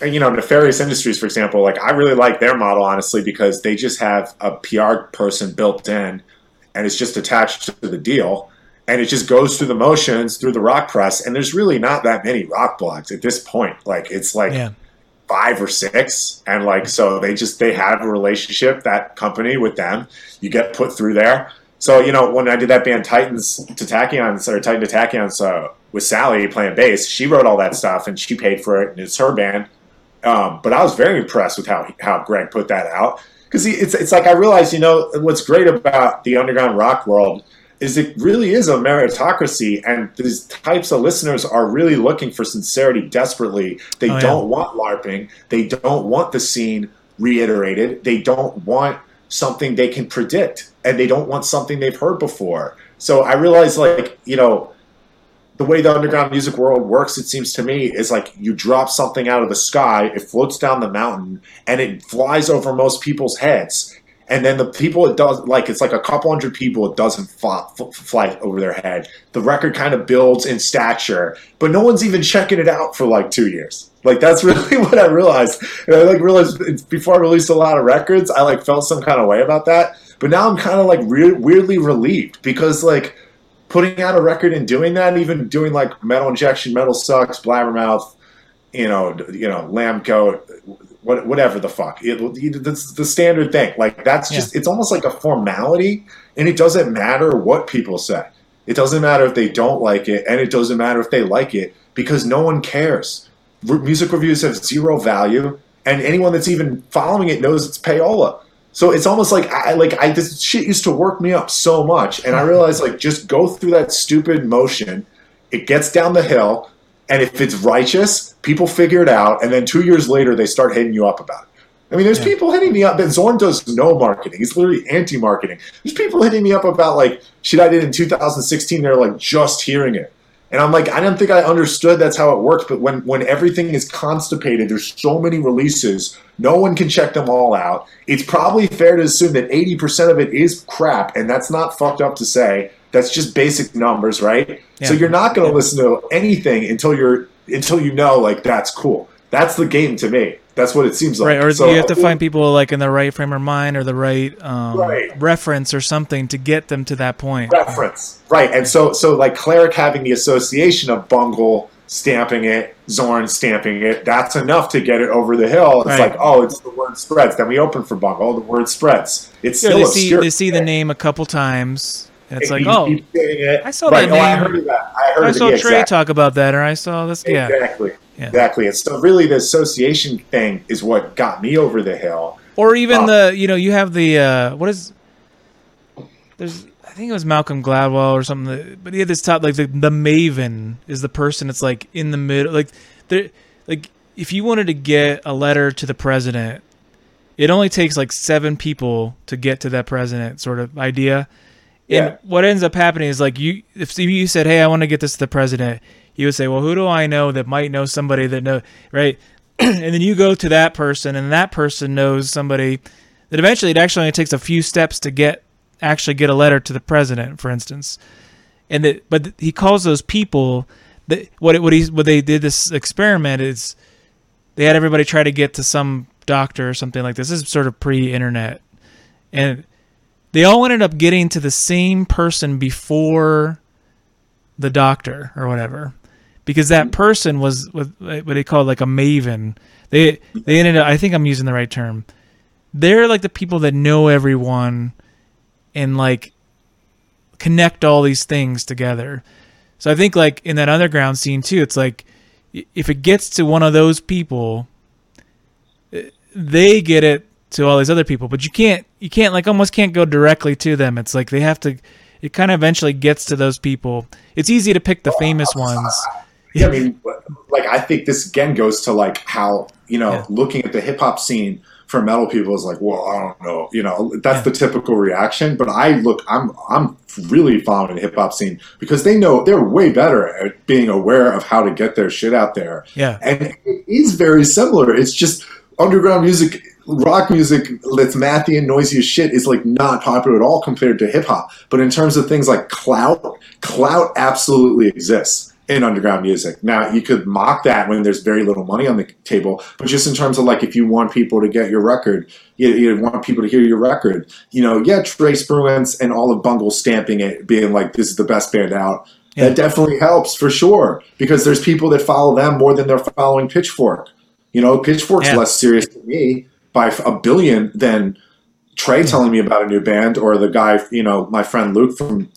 you know, Nefarious Industries, for example. Like, I really like their model honestly because they just have a PR person built in, and it's just attached to the deal. And it just goes through the motions through the rock press. And there's really not that many rock blogs at this point. Like it's like Yeah. five or six. And like so they just they have a relationship that company with them. You get put through there. So you know when i did that band titans to tachyons or titan to tachyons uh, with sally playing bass she wrote all that stuff and she paid for it and it's her band um, but i was very impressed with how how greg put that out. Because it's, it's like i realized you know what's great about the underground rock world is it really is a meritocracy and these types of listeners are really looking for sincerity desperately. They Oh, don't want larping. They don't want the scene reiterated. They don't want something they can predict and they don't want something they've heard before. So i realize like you know the way the underground music world works, it seems to me, is like you drop something out of the sky, it floats down the mountain, and it flies over most people's heads. And then the people it does, like it's like a couple hundred people, it doesn't fly, f- fly over their head. The record kind of builds in stature, but no one's even checking it out for like two years. Like that's really what I realized. And I like realized before I released a lot of records, I like felt some kind of way about that. But now I'm kind of like re- weirdly relieved because like putting out a record and doing that, even doing like Metal Injection, Metal Sucks, Blabbermouth, you know, you know, Lambgoat, what, whatever the fuck. It, that's the standard thing. Like that's just it's almost like a formality, and it doesn't matter what people say. It doesn't matter if they don't like it, and it doesn't matter if they like it because no one cares. Re- music reviews have zero value, and anyone that's even following it knows it's payola. So it's almost like I like I this shit used to work me up so much, and I realized like just go through that stupid motion. It gets down the hill, and if it's righteous, people figure it out, and then two years later they start hitting you up about it. I mean, there's people hitting me up. That Zorn does no marketing. He's literally anti-marketing. There's people hitting me up about like shit I did in 2016. They're like just hearing it, and I'm like, I didn't think I understood that's how it works. But when when everything is constipated, there's so many releases. No one can check them all out. It's probably fair to assume that 80% of it is crap, and that's not fucked up to say. That's just basic numbers, right? So you're not going to listen to anything until you're until you know like that's cool. That's the game to me. That's what it seems like. Right, or So you have to think- find people like in the right frame of mind or the right, um, Right. reference or something to get them to that point. reference, right? And so, so like Cleric having the association of Bungle stamping it, Zorn stamping it, that's enough to get it over the hill. It's Right. like, oh, it's the word spreads. Then we open for Bungle, the word spreads. It's Yeah, still they see obscure. they see the name a couple times, and it's like, oh, it. I saw right. that Oh, I heard that. I heard I it. saw Yeah, Trey exactly. talk about that, or I saw this. Yeah, Exactly. Yeah. Exactly. And so really the association thing is what got me over the hill. Or even Uh, the you know you have the uh, what is there's I think it was Malcolm Gladwell or something, that, but he had this top like the the Maven is the person that's like in the middle like there like if you wanted to get a letter to the president, it only takes like seven people to get to that president sort of idea. And Yeah. what ends up happening is like you if you said, "Hey, I want to get this to the president," you would say, "Well, who do I know that might know somebody that know right?" and then you go to that person, and that person knows somebody that eventually it actually only takes a few steps to get actually get a letter to the president, for instance. And that, but he calls those people that what it, what he what they did this experiment is they had everybody try to get to some doctor or something like this. This is sort of pre-internet, and they all ended up getting to the same person before the doctor or whatever because that person was what what they call like a maven. They they ended up i think i'm using the right term. They're like the people that know everyone and like connect all these things together. So i think like in that underground scene too it's like if it gets to one of those people eh, they get it to all these other people. But you can't you can't like almost can't go directly to them. It's like they have to it kind of eventually gets to those people. It's easy to pick the famous ones Yeah, I mean, like I think this again goes to like how you know Yeah. looking at the hip hop scene for metal people is like, well, I don't know, you know, that's the typical reaction. But I look, I'm I'm really following the hip hop scene because they know they're way better at being aware of how to get their shit out there, yeah and it is very similar. It's just underground music. Rock music that's mathy and noisy as shit is like not popular at all compared to hip hop. But in terms of things like clout, clout absolutely exists in underground music. Now you could mock that when there's very little money on the table, but just in terms of like if you want people to get your record, you, you want people to hear your record, you know, yeah, Trey Spruance and all of Bungle stamping it, being like this is the best band out. Yeah. That definitely helps for sure because there's people that follow them more than they're following Pitchfork. You know, Pitchfork's Yeah. less serious to me by a billion than Trey telling me about a new band or the guy, you know, my friend Luke from,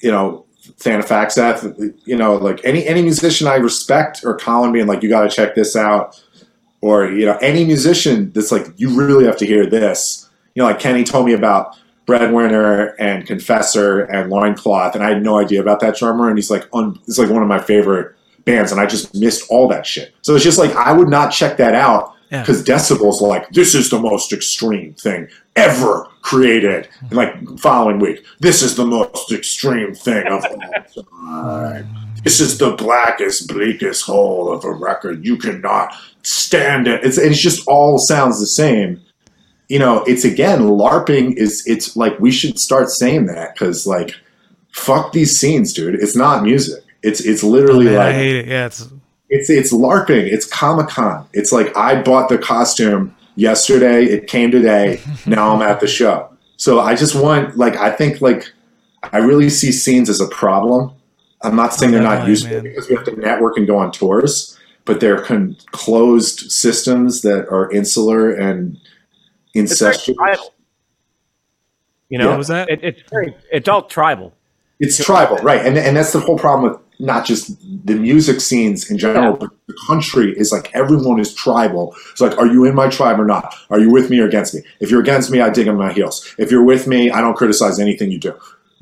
you know, Thantifaxath, you know, like any any musician I respect or calling me and like you got to check this out, or you know any musician that's like you really have to hear this. You know, like Kenny told me about Breadwinner and Confessor and Loincloth, and I had no idea about that drummer, and he's like, un, it's like one of my favorite bands, and I just missed all that shit. So it's just like I would not check that out Yeah. because Decibel's like this is the most extreme thing ever created. Like following week, this is the most extreme thing of all time. This is the blackest, bleakest hole of a record. You cannot stand it. It's it's just all sounds the same. You know, it's again LARPing is it's like we should start saying that because like fuck these scenes, dude. It's not music. It's it's literally oh, Man, I like hate it. Yeah, it's it's it's LARPing. It's Comic Con. It's like I bought the costume yesterday. It came today. now I'm at the show. So I just want like I think like I really see scenes as a problem. I'm not saying they're not useful man. because we have to network and go on tours, but they're con- closed systems that are insular and It's very incestuous. You know, What was that? It, it's very, it's all tribal. It's tribal, right? And and that's the whole problem with not just the music scenes in general, Yeah. but the country is like everyone is tribal. It's like, are you in my tribe or not? Are you with me or against me? If you're against me, I dig in my heels. If you're with me, I don't criticize anything you do.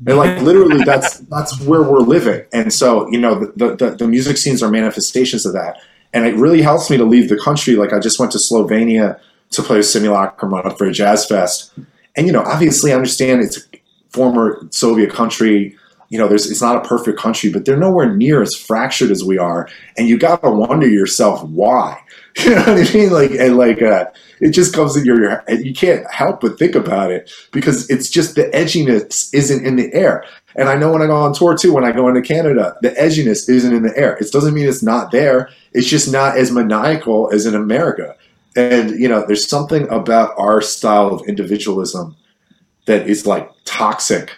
And like literally, that's that's where we're living. And so you know, the the, the music scenes are manifestations of that. And it really helps me to leave the country. Like I just went to Slovenia to play with Simulacrum on for a jazz fest. And you know, obviously, I understand it's a former Soviet country. You know, there's it's not a perfect country, but they're nowhere near as fractured as we are. And you got to wonder yourself why. You know what I mean? Like, and like, uh, it just comes in your. and You can't help but think about it because it's just the edginess isn't in the air. And I know when I go on tour too, when I go into Canada, the edginess isn't in the air. It doesn't mean it's not there. It's just not as maniacal as in America. And you know, there's something about our style of individualism that is like toxic,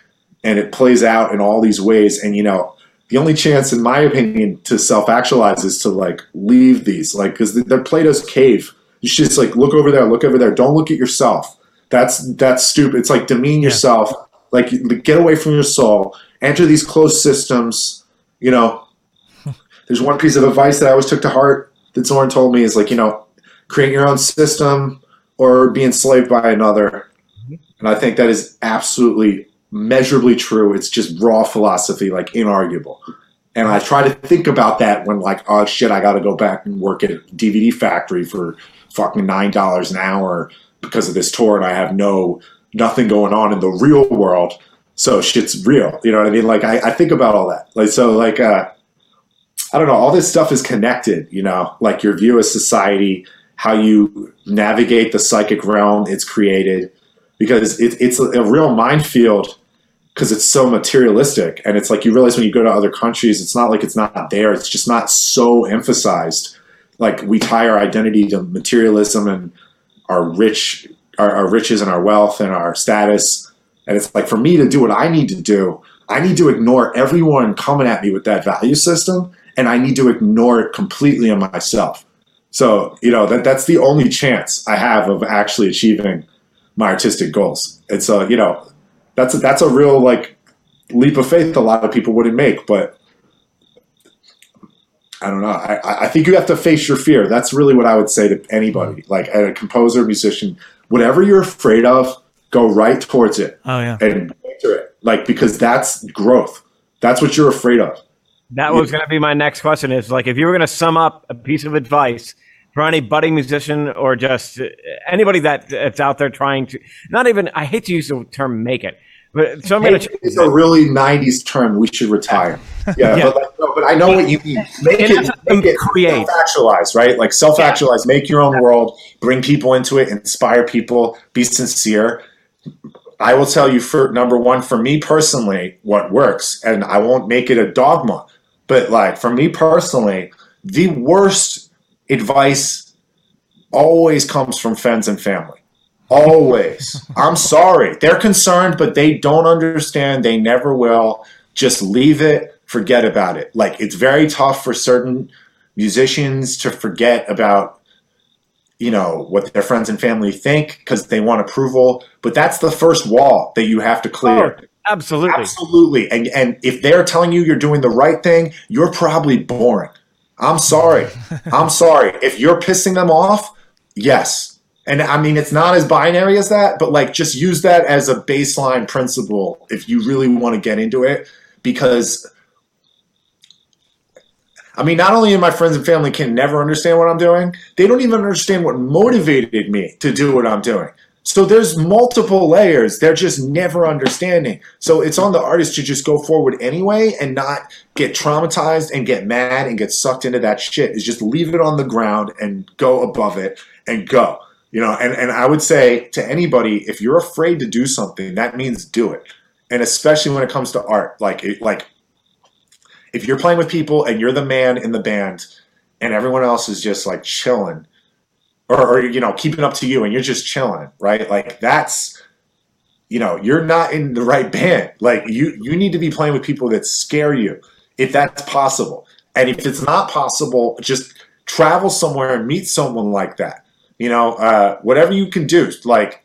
and it plays out in all these ways. And you know, the only chance, in my opinion, to self-actualize is to like leave these, like, because they're Plato's cave. You should just like look over there, look over there. Don't look at yourself. That's that's stupid. It's like demean Yeah. yourself. Like get away from your soul. Enter these closed systems. You know, there's one piece of advice that I always took to heart that Zorn told me is like, you know, create your own system or be enslaved by another. Mm-hmm. And I think that is absolutely measurably true. It's just raw philosophy, like inarguable. And I try to think about that when like, oh shit, I got to go back and work at DVD factory for fucking nine dollars an hour because of this tour, and I have no nothing going on in the real world. So shit's real. You know what I mean? Like I, I think about all that. Like so, like uh, I don't know. All this stuff is connected. You know, like your view of society, how you navigate the psychic realm it's created, because it, it's a real minefield because it's so materialistic and it's like you realize when you go to other countries it's not like it's not there. It's just not so emphasized. Like we tie our identity to materialism and our rich our, our, riches and our wealth and our status. And it's like for me to do what i need to do i need to ignore everyone coming at me with that value system and i need to ignore it completely in myself. So you know that that's the only chance i have of actually achieving my artistic goals. And so you know that's a, that's a real like leap of faith a lot of people wouldn't make but I don't know. I, I think you have to face your fear. That's really what I would say to anybody, like a composer, musician, whatever you're afraid of, go right towards it. Oh yeah, and enter it, like because that's growth. That's what you're afraid of. That was going to be my next question. Is like if you were going to sum up a piece of advice for any budding musician or just anybody that that's out there trying to not even I hate to use the term make it, but so I'm going to. It's a really '90s term. We should retire. Yeah, yeah. But, like, no, but I know what you mean. Make it, make it create, self-actualize, right? Like self-actualize. Make your own world. Bring people into it. Inspire people. Be sincere. I will tell you for number one, for me personally, what works, and I won't make it a dogma, but like for me personally, the worst advice always comes from friends and family. Always. I'm sorry. They're concerned, but they don't understand. They never will. Just leave it, forget about it. Like, it's very tough for certain musicians to forget about, you know, what their friends and family think because they want approval. But that's the first wall that you have to oh, clear. Oh, absolutely. Absolutely. And, and if they're telling you you're doing the right thing, you're probably boring. I'm sorry. I'm sorry. If you're pissing them off, yes, and I mean, it's not as binary as that, but like just use that as a baseline principle if you really want to get into it. Because, I mean, not only my friends and family can never understand what I'm doing, they don't even understand what motivated me to do what I'm doing. So there's multiple layers. They're just never understanding. So it's on the artist to just go forward anyway and not get traumatized and get mad and get sucked into that shit. Is just leave it on the ground and go above it and go. You know, and, and I would say to anybody, if you're afraid to do something, that means do it. And especially when it comes to art, like it, like if you're playing with people and you're the man in the band and everyone else is just like chilling or, or you know keeping up to you and you're just chilling right like that's you know you're not in the right band like you you need to be playing with people that scare you if that's possible and if it's not possible just travel somewhere and meet someone like that you know, uh, whatever you can do. Like,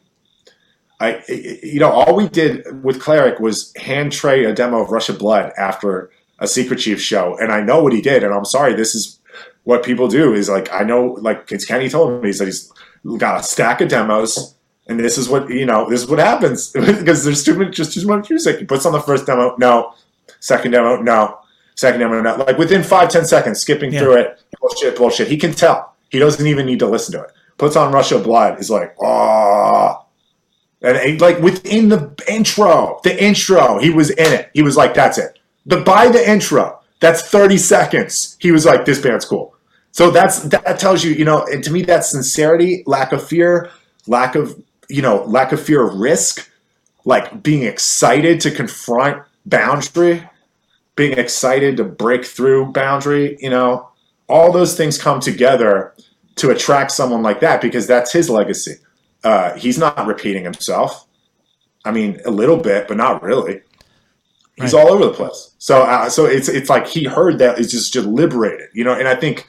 I, you know, all we did with Cleric was hand Trey a demo of Rush of Blood after a Secret Chief show, and I know what he did. And I'm sorry, this is what people do. Is like I know, like it's Kenny told me, he said he's got a stack of demos. And this is what you know. This is what happens because there's too much, just too much music. He puts on the first demo, no. Second demo, no. Second demo, no. Like within five, ten seconds, skipping yeah. through it. Bullshit, bullshit. He can tell. He doesn't even need to listen to it puts on Rush of Blood is like, ah. And like within the intro, the intro, he was in it. He was like, that's it. But by the intro, that's 30 seconds. He was like, this band's cool. So that's that tells you, you know, and to me that's sincerity, lack of fear, lack of, you know, lack of fear of risk, like being excited to confront boundary, being excited to break through boundary, you know, all those things come together to attract someone like that because that's his legacy. Uh, he's not repeating himself. I mean, a little bit, but not really. He's right. all over the place. So, uh, so it's it's like he heard that it's just, just liberated, you know. And I think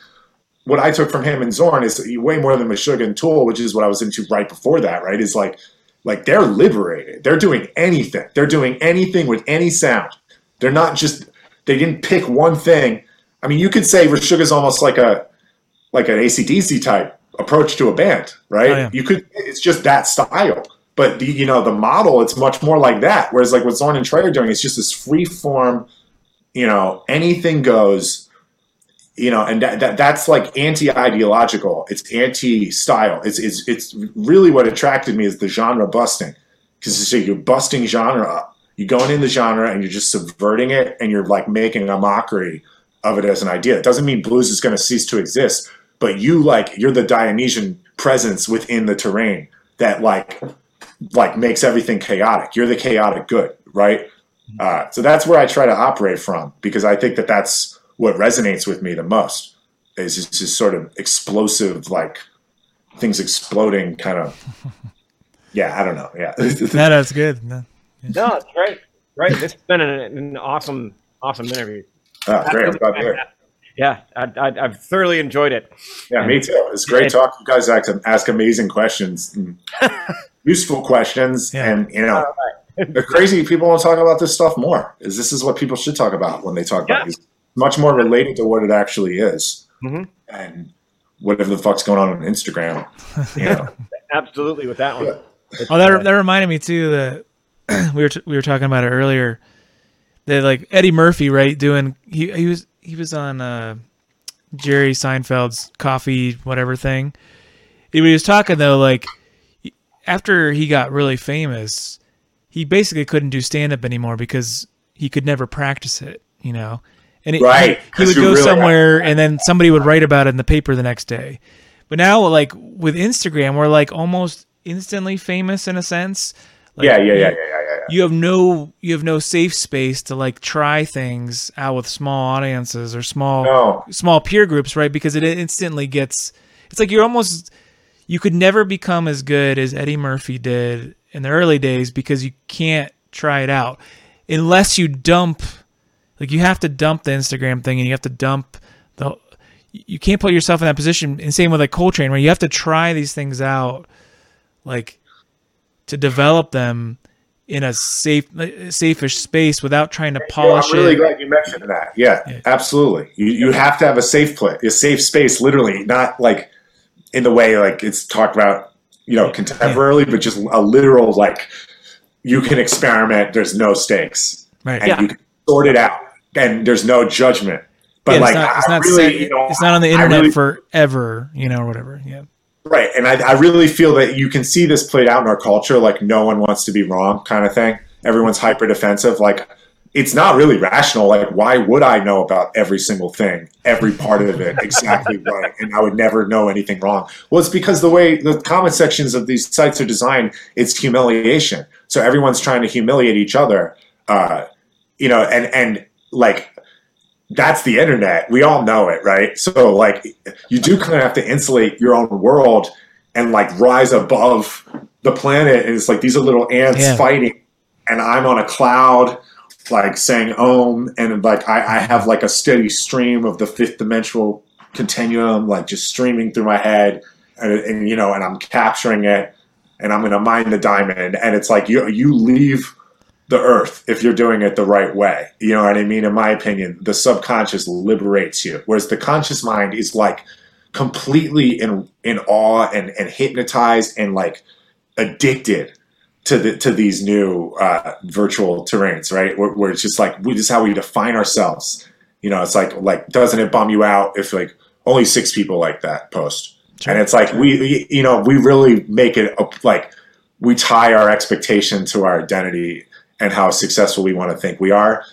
what I took from him and Zorn is way more than Meshuggah and Tool, which is what I was into right before that. Right? Is like like they're liberated. They're doing anything. They're doing anything with any sound. They're not just they didn't pick one thing. I mean, you could say Meshuggah is almost like a like an ACDC type approach to a band, right? Oh, yeah. You could, it's just that style. But the, you know, the model, it's much more like that. Whereas like what Zorn and Trey are doing, it's just this free form, you know, anything goes, you know, and that, that that's like anti-ideological. It's anti-style. It's, it's, it's really what attracted me is the genre busting. Because you're busting genre up. You're going in the genre and you're just subverting it and you're like making a mockery of it as an idea. It doesn't mean blues is going to cease to exist, but you like you're the Dionysian presence within the terrain that like like makes everything chaotic. You're the chaotic good, right? Uh, so that's where I try to operate from because I think that that's what resonates with me the most is just, just sort of explosive, like things exploding, kind of. Yeah, I don't know. Yeah, No, that's good. No. No, it's great. Great. This has been an, an awesome, awesome interview. oh, great. I'm glad to hear. it. Yeah, I, I, I've thoroughly enjoyed it. Yeah, me too. It's great talk. You guys ask, ask amazing questions, useful questions, Yeah. and you know, the crazy people want to talk about this stuff more. Is this is what people should talk about when they talk Yeah. about these? Much more related to what it actually is, Mhm. and whatever the fuck's going on on Instagram. You know, Absolutely with that one. Yeah. Oh, that that reminded me too that we were t- we were talking about it earlier. That like Eddie Murphy, right? Doing he he was he was on uh, Jerry Seinfeld's coffee whatever thing. He was talking though, like after he got really famous, he basically couldn't do stand up anymore because he could never practice it. You know, and it, Right, he, he would go really somewhere and then somebody would write about it in the paper the next day. But now, like with Instagram, we're like almost instantly famous in a sense. Like, yeah, yeah, yeah, yeah, yeah, yeah. You have no, you have no safe space to like try things out with small audiences or small, No. small peer groups, right? Because it instantly gets. It's like you're almost. You could never become as good as Eddie Murphy did in the early days because you can't try it out unless you dump. Like you have to dump the Instagram thing and you have to dump the. You can't put yourself in that position. And same with like Coltrane, where you have to try these things out, like to develop them in a safe, safish space without trying to Well, polish I'm really it. glad you mentioned that. Yeah, Yeah. absolutely. You you have to have a safe place, a safe space, literally, not like in the way like it's talked about, you know, contemporarily, but just a literal like you can experiment. There's no stakes, Right. and Yeah. you can sort it out, and there's no judgment. But Yeah, like, it's not, it's not, really, set- you know, it's not on the internet really- forever, you know, or whatever. Yeah. Right. And I, I really feel that you can see this played out in our culture, like no one wants to be wrong kind of thing. Everyone's hyper defensive. Like it's not really rational. Like, why would I know about every single thing, every part of it exactly right? And I would never know anything wrong. Well, it's because the way the comment sections of these sites are designed, it's humiliation. So everyone's trying to humiliate each other. Uh, you know, and and like that's the internet. We all know it, right? So like you do kind of have to insulate your own world and like rise above the planet. And it's like these are little ants Yeah. fighting, and I'm on a cloud, like saying "Om," and like I, I have like a steady stream of the fifth dimensional continuum, like just streaming through my head, and, and you know, and I'm capturing it, and I'm gonna mine the diamond, and it's like you you leave the earth if you're doing it the right way. You know what I mean? In my opinion, the subconscious liberates you, whereas the conscious mind is like completely in in awe and, and hypnotized and like addicted to the to these new uh, virtual terrains, right? Where, where it's just like we this is how we define ourselves. You know, it's like like doesn't it bum you out if like only six people like that post? Sure. And it's like we you know we really make it a, like we tie our expectation to our identity and how successful we want to think we are,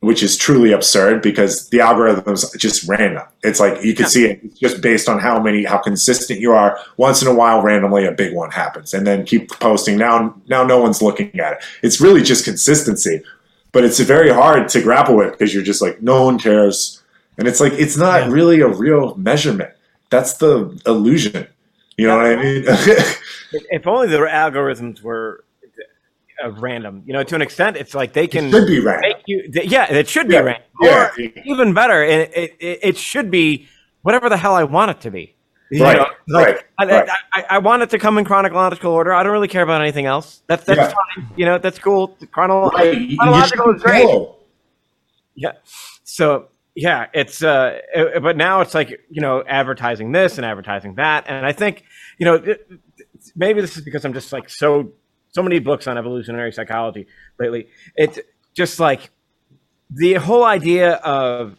which is truly absurd because the algorithm's just random. It's like you can see it just based on how many, how consistent you are. Once in a while, randomly, a big one happens, and then keep posting. Now, now no one's looking at it. It's really just consistency, but it's very hard to grapple with because you're just like no one cares, and it's like it's not Yeah. really a real measurement. That's the illusion. You know what I mean? If, if only the algorithms were uh, random, you know, to an extent, it's like they can it should be random. make you. th- yeah, it should be Yeah, random. yeah. Or even better, it, it, it, should be whatever the hell I want it to be. You Right, know, like, right, I, right. I, I want it to come in chronological order. I don't really care about anything else. That's that's Yeah. fine. You know, that's cool. Chronolo- Right, chronological is great. Yeah. So yeah, it's uh, it- but now it's like you know advertising this and advertising that, and I think you know it, maybe this is because I'm just like so so many books on evolutionary psychology lately. It's just like the whole idea of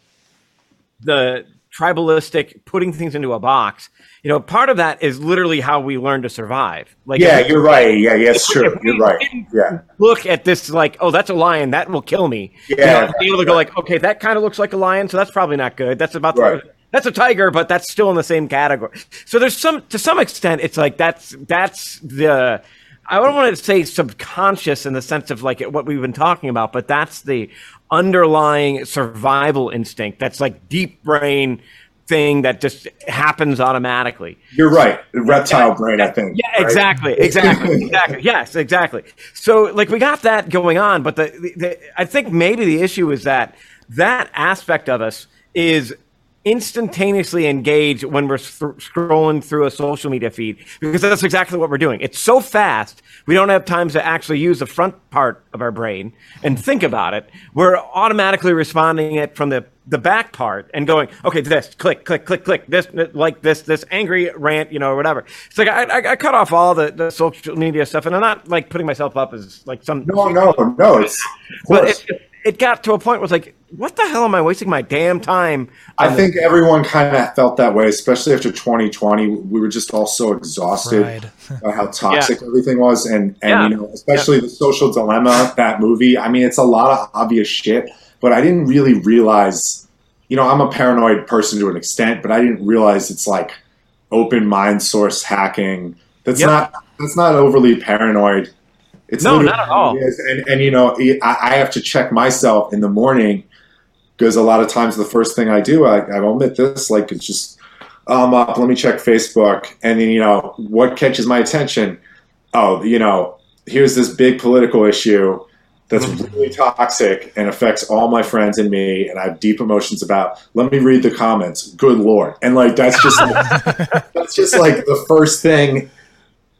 the tribalistic putting things into a box. You know, part of that is literally how we learn to survive. Like Yeah, you're right. Yeah, yeah, it's if- true. You're right. Yeah. Look at this like, oh, that's a lion. That will kill me. You Yeah. know, be able to go like, okay, that kind of looks like a lion, so that's probably not good. That's about Right. that's a tiger, but that's still in the same category. So there's some to some extent, it's like that's that's the I don't want to say subconscious in the sense of like what we've been talking about, but that's the underlying survival instinct. That's like deep brain thing that just happens automatically. You're right. Reptile brain, I think. Yeah, right? exactly, exactly, exactly. Yes, exactly. So, like, we got that going on, but the, the, the I think maybe the issue is that that aspect of us is instantaneously engaged when we're th- scrolling through a social media feed because that's exactly what we're doing. It's so fast, we don't have time to actually use the front part of our brain and think about it. We're automatically responding it from the the back part and going, okay, this, click, click, click, click, this, like this, this angry rant, you know, or whatever. It's like I, I, I cut off all the, the social media stuff, and I'm not like putting myself up as like some. No, no, no. It's but course. It, it got to a point where it's like, what the hell am I wasting my damn time? I on think everyone kind of felt that way, especially after 2020. We were just all so exhausted Pride. by how toxic everything was, and and Yeah. you know, especially the social dilemma that movie. I mean, it's a lot of obvious shit, but I didn't really realize. You know, I'm a paranoid person to an extent, but I didn't realize it's like open mind source hacking. That's Yep. not that's not overly paranoid. It's No, not at all. And and you know, I, I have to check myself in the morning because a lot of times the first thing I do, I, I omit this, like it's just, oh, I'm up, let me check Facebook. And then, you know, what catches my attention? Oh, you know, here's this big political issue that's mm-hmm. really toxic and affects all my friends and me, and I have deep emotions about. Let me read the comments. Good lord, and like that's just like, that's just like the first thing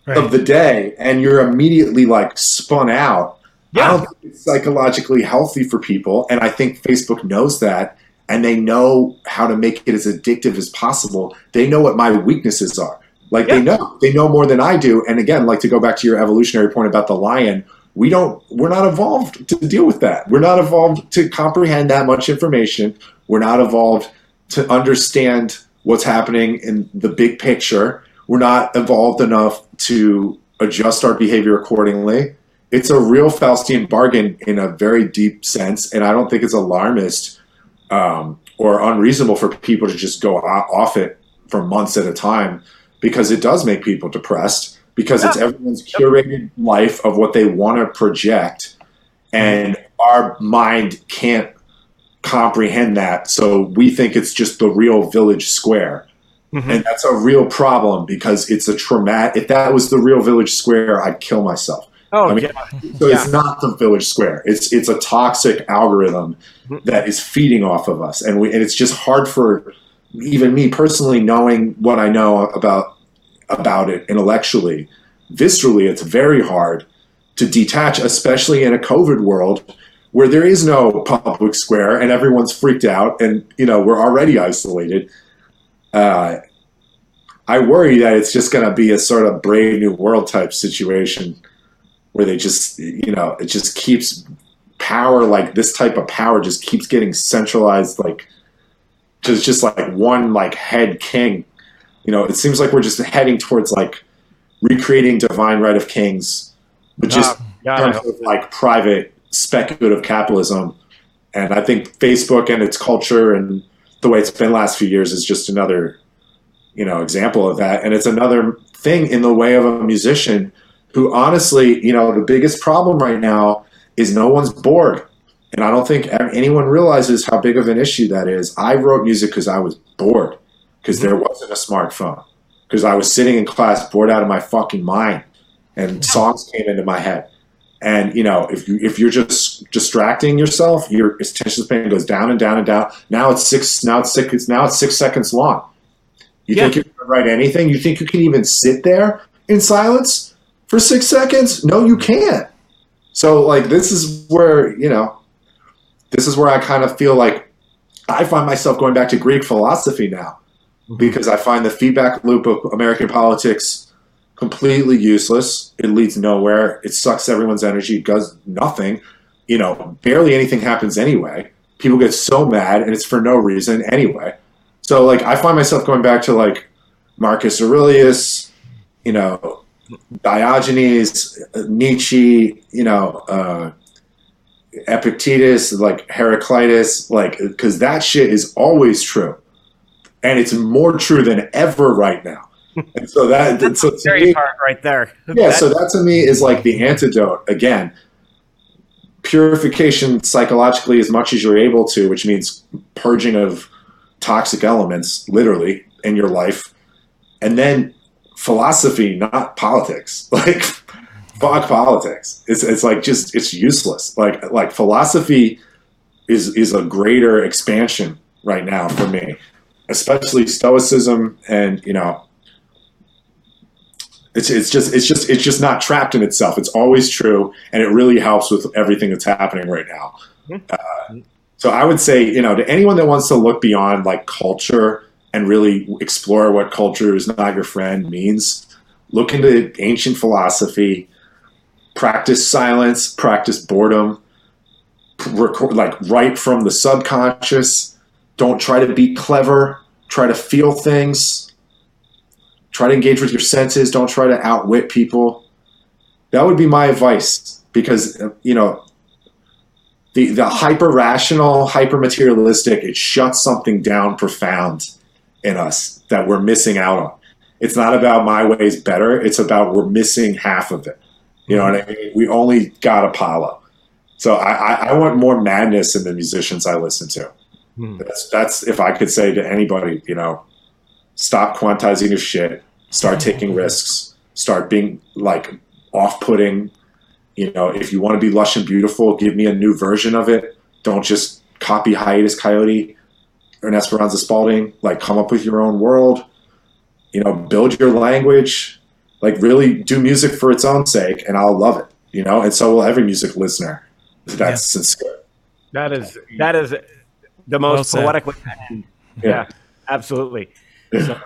Right. of the day, and you're immediately like spun out. I Yeah. don't think it's psychologically healthy for people, and I think Facebook knows that, and they know how to make it as addictive as possible. They know what my weaknesses are. Like Yeah. they know, they know more than I do. And again, like to go back to your evolutionary point about the lion, we don't, we're not evolved to deal with that. We're not evolved to comprehend that much information. We're not evolved to understand what's happening in the big picture. We're not evolved enough to adjust our behavior accordingly. It's a real Faustian bargain in a very deep sense, and I don't think it's alarmist um, or unreasonable for people to just go off it for months at a time because it does make people depressed because it's everyone's curated life of what they want to project, and our mind can't comprehend that. So we think it's just the real village square. Mhm. And that's a real problem because it's a traumatic. If that was the real village square, I'd kill myself. Oh, I mean, yeah. So it's not the village square. It's it's a toxic algorithm that is feeding off of us, and we and it's just hard for even me personally knowing what I know about about it intellectually, viscerally. It's very hard to detach, especially in a COVID world where there is no public square and everyone's freaked out, and you know we're already isolated. Uh, I worry that it's just going to be a sort of brave new world type situation where they just you know it just keeps power like this type of power just keeps getting centralized like just just like one like head king. You know it seems like we're just heading towards like recreating divine right of kings but just I terms of like private speculative capitalism. And i think facebook and its culture and the way it's been last few years is just another you know example of that and it's another thing in the way of a musician who honestly, you know, the biggest problem right now is no one's bored. And I don't think anyone realizes how big of an issue that is. I wrote music because I was bored, because there mm-hmm. wasn't a smartphone, because I was sitting in class bored out of my fucking mind, and songs came into my head. And you know, if you if you're just distracting yourself, your attention span goes down and down and down. Now it's six. Now it's six. Now it's six seconds long. You Yeah. think you can write anything? You think you can even sit there in silence? for six seconds? No, you can't. So, like, this is where, you know, this is where I kind of feel like I find myself going back to Greek philosophy now mm-hmm. because I find the feedback loop of American politics completely useless. It leads nowhere. It sucks everyone's energy, It does nothing. You know, barely anything happens anyway. People get so mad, and it's for no reason anyway. So, like, I find myself going back to like Marcus Aurelius, you know, Diogenes, Nietzsche, you know, uh, Epictetus, like Heraclitus, like, because that shit is always true. And it's more true than ever right now. And so that, That's so scary me, part right there. yeah, That- so that to me is like the antidote. Again, purification psychologically as much as you're able to, which means purging of toxic elements, literally, in your life. And then philosophy, not politics. Like, fuck politics. It's, it's like just, it's useless. Like, like philosophy is, is a greater expansion right now for me, especially stoicism and, you know, it's, it's just it's just it's just not trapped in itself. It's always true, and it really helps with everything that's happening right now. Uh, so I would say, you know, to anyone that wants to look beyond like culture and really explore what culture is not your friend means, look into ancient philosophy, practice silence, practice boredom, record, like write from the subconscious. Don't try to be clever. Try to feel things try to engage with your senses. Don't try to outwit people. That would be my advice because you know the the hyper rational hyper materialistic it shuts something down profound in us that we're missing out on. It's not about my way is better. It's about we're missing half of it. You know what i mean? We only got apollo. So i i, I want more madness in the musicians i listen to. Hmm. that's that's if i could say to anybody you know stop quantizing your shit start taking risks start being like off-putting. You know if you want to be lush and beautiful give me a new version of it. Don't just copy Hiatus Kaiyote or esperanza spalding. Like come up with your own world. You know build your language. Like really do music for its own sake and i'll love it you know? And so will every music listener. That's sincere. That is that is the most said. poetic way to. Yeah, absolutely. So,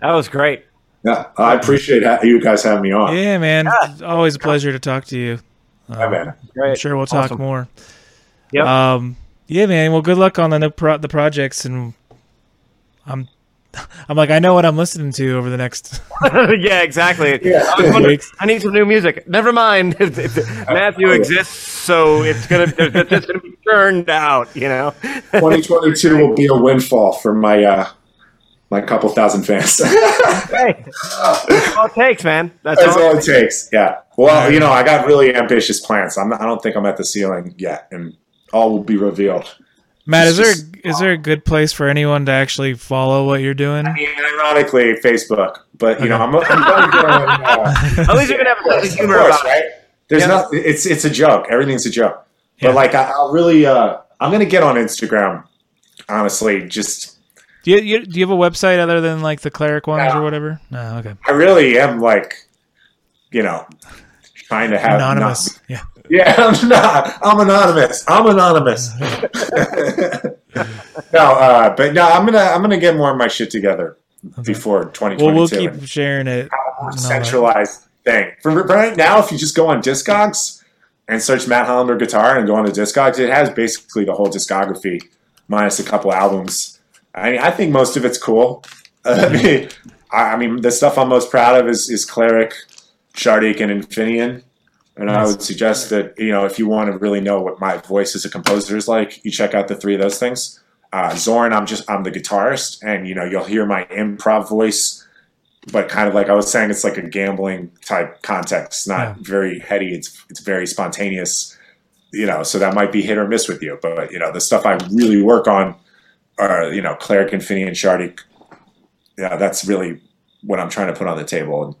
that was great. yeah i appreciate you guys having me on Yeah, man. It's always a pleasure to talk to you. Yeah, Um, man. Great. I'm sure we'll talk Awesome. more. Yeah. Um, yeah, man. Well, good luck on the new pro- the projects, and I'm, I'm like, I know what I'm listening to over the next yeah, exactly. Yeah. I, was wondering, weeks. I need some new music. Never mind. If- if Matthew Oh, yeah. exists, so it's gonna it's gonna be turned out. You know. 2022 will be a windfall for my uh my couple thousand fans. hey, that's all it takes, man. That's, That's all. all it takes. Yeah. Well, you know, I got really ambitious plans. I'm not, I don't think I'm at the ceiling yet, and all will be revealed. Matt, is It's there just- is there a good place for anyone to actually follow what you're doing? I mean, ironically, Facebook, but you know, I'm, I'm going to get. Uh, At least you're gonna have a sense of of humor course, about it. right? There's Yeah. not. It's it's a joke. Everything's a joke. Yeah. But like, I, I'll really. Uh, I'm going to get on Instagram. Honestly, just Do you, you do you have a website other than like the cleric ones or whatever? No, okay. I really am like, you know, trying to have not- Anonymous. Yeah. Yeah, I'm not. I'm anonymous. I'm anonymous. no, uh, but no, I'm gonna I'm gonna get more of my shit together before 2022. Well, we'll keep sharing it. have a more and all that. centralized thing. For for right now, if you just go on Discogs and search Matt Hollander guitar and go on to Discogs, it has basically the whole discography minus a couple albums. I mean, I think most of it's cool. I mean, I, I mean, the stuff I'm most proud of is is Cleric, Shardik, and Infineon. And I would suggest that you know if you want to really know what my voice as a composer is like, you check out the three of those things. Uh, Zorn, I'm just I'm the guitarist, and you know you'll hear my improv voice, but kind of like I was saying, it's like a gambling type context. It's not Yeah. very heady. It's it's very spontaneous. You know, so that might be hit or miss with you. But you know, the stuff I really work on are you know Cleric, and Shardy. Yeah, that's really what I'm trying to put on the table,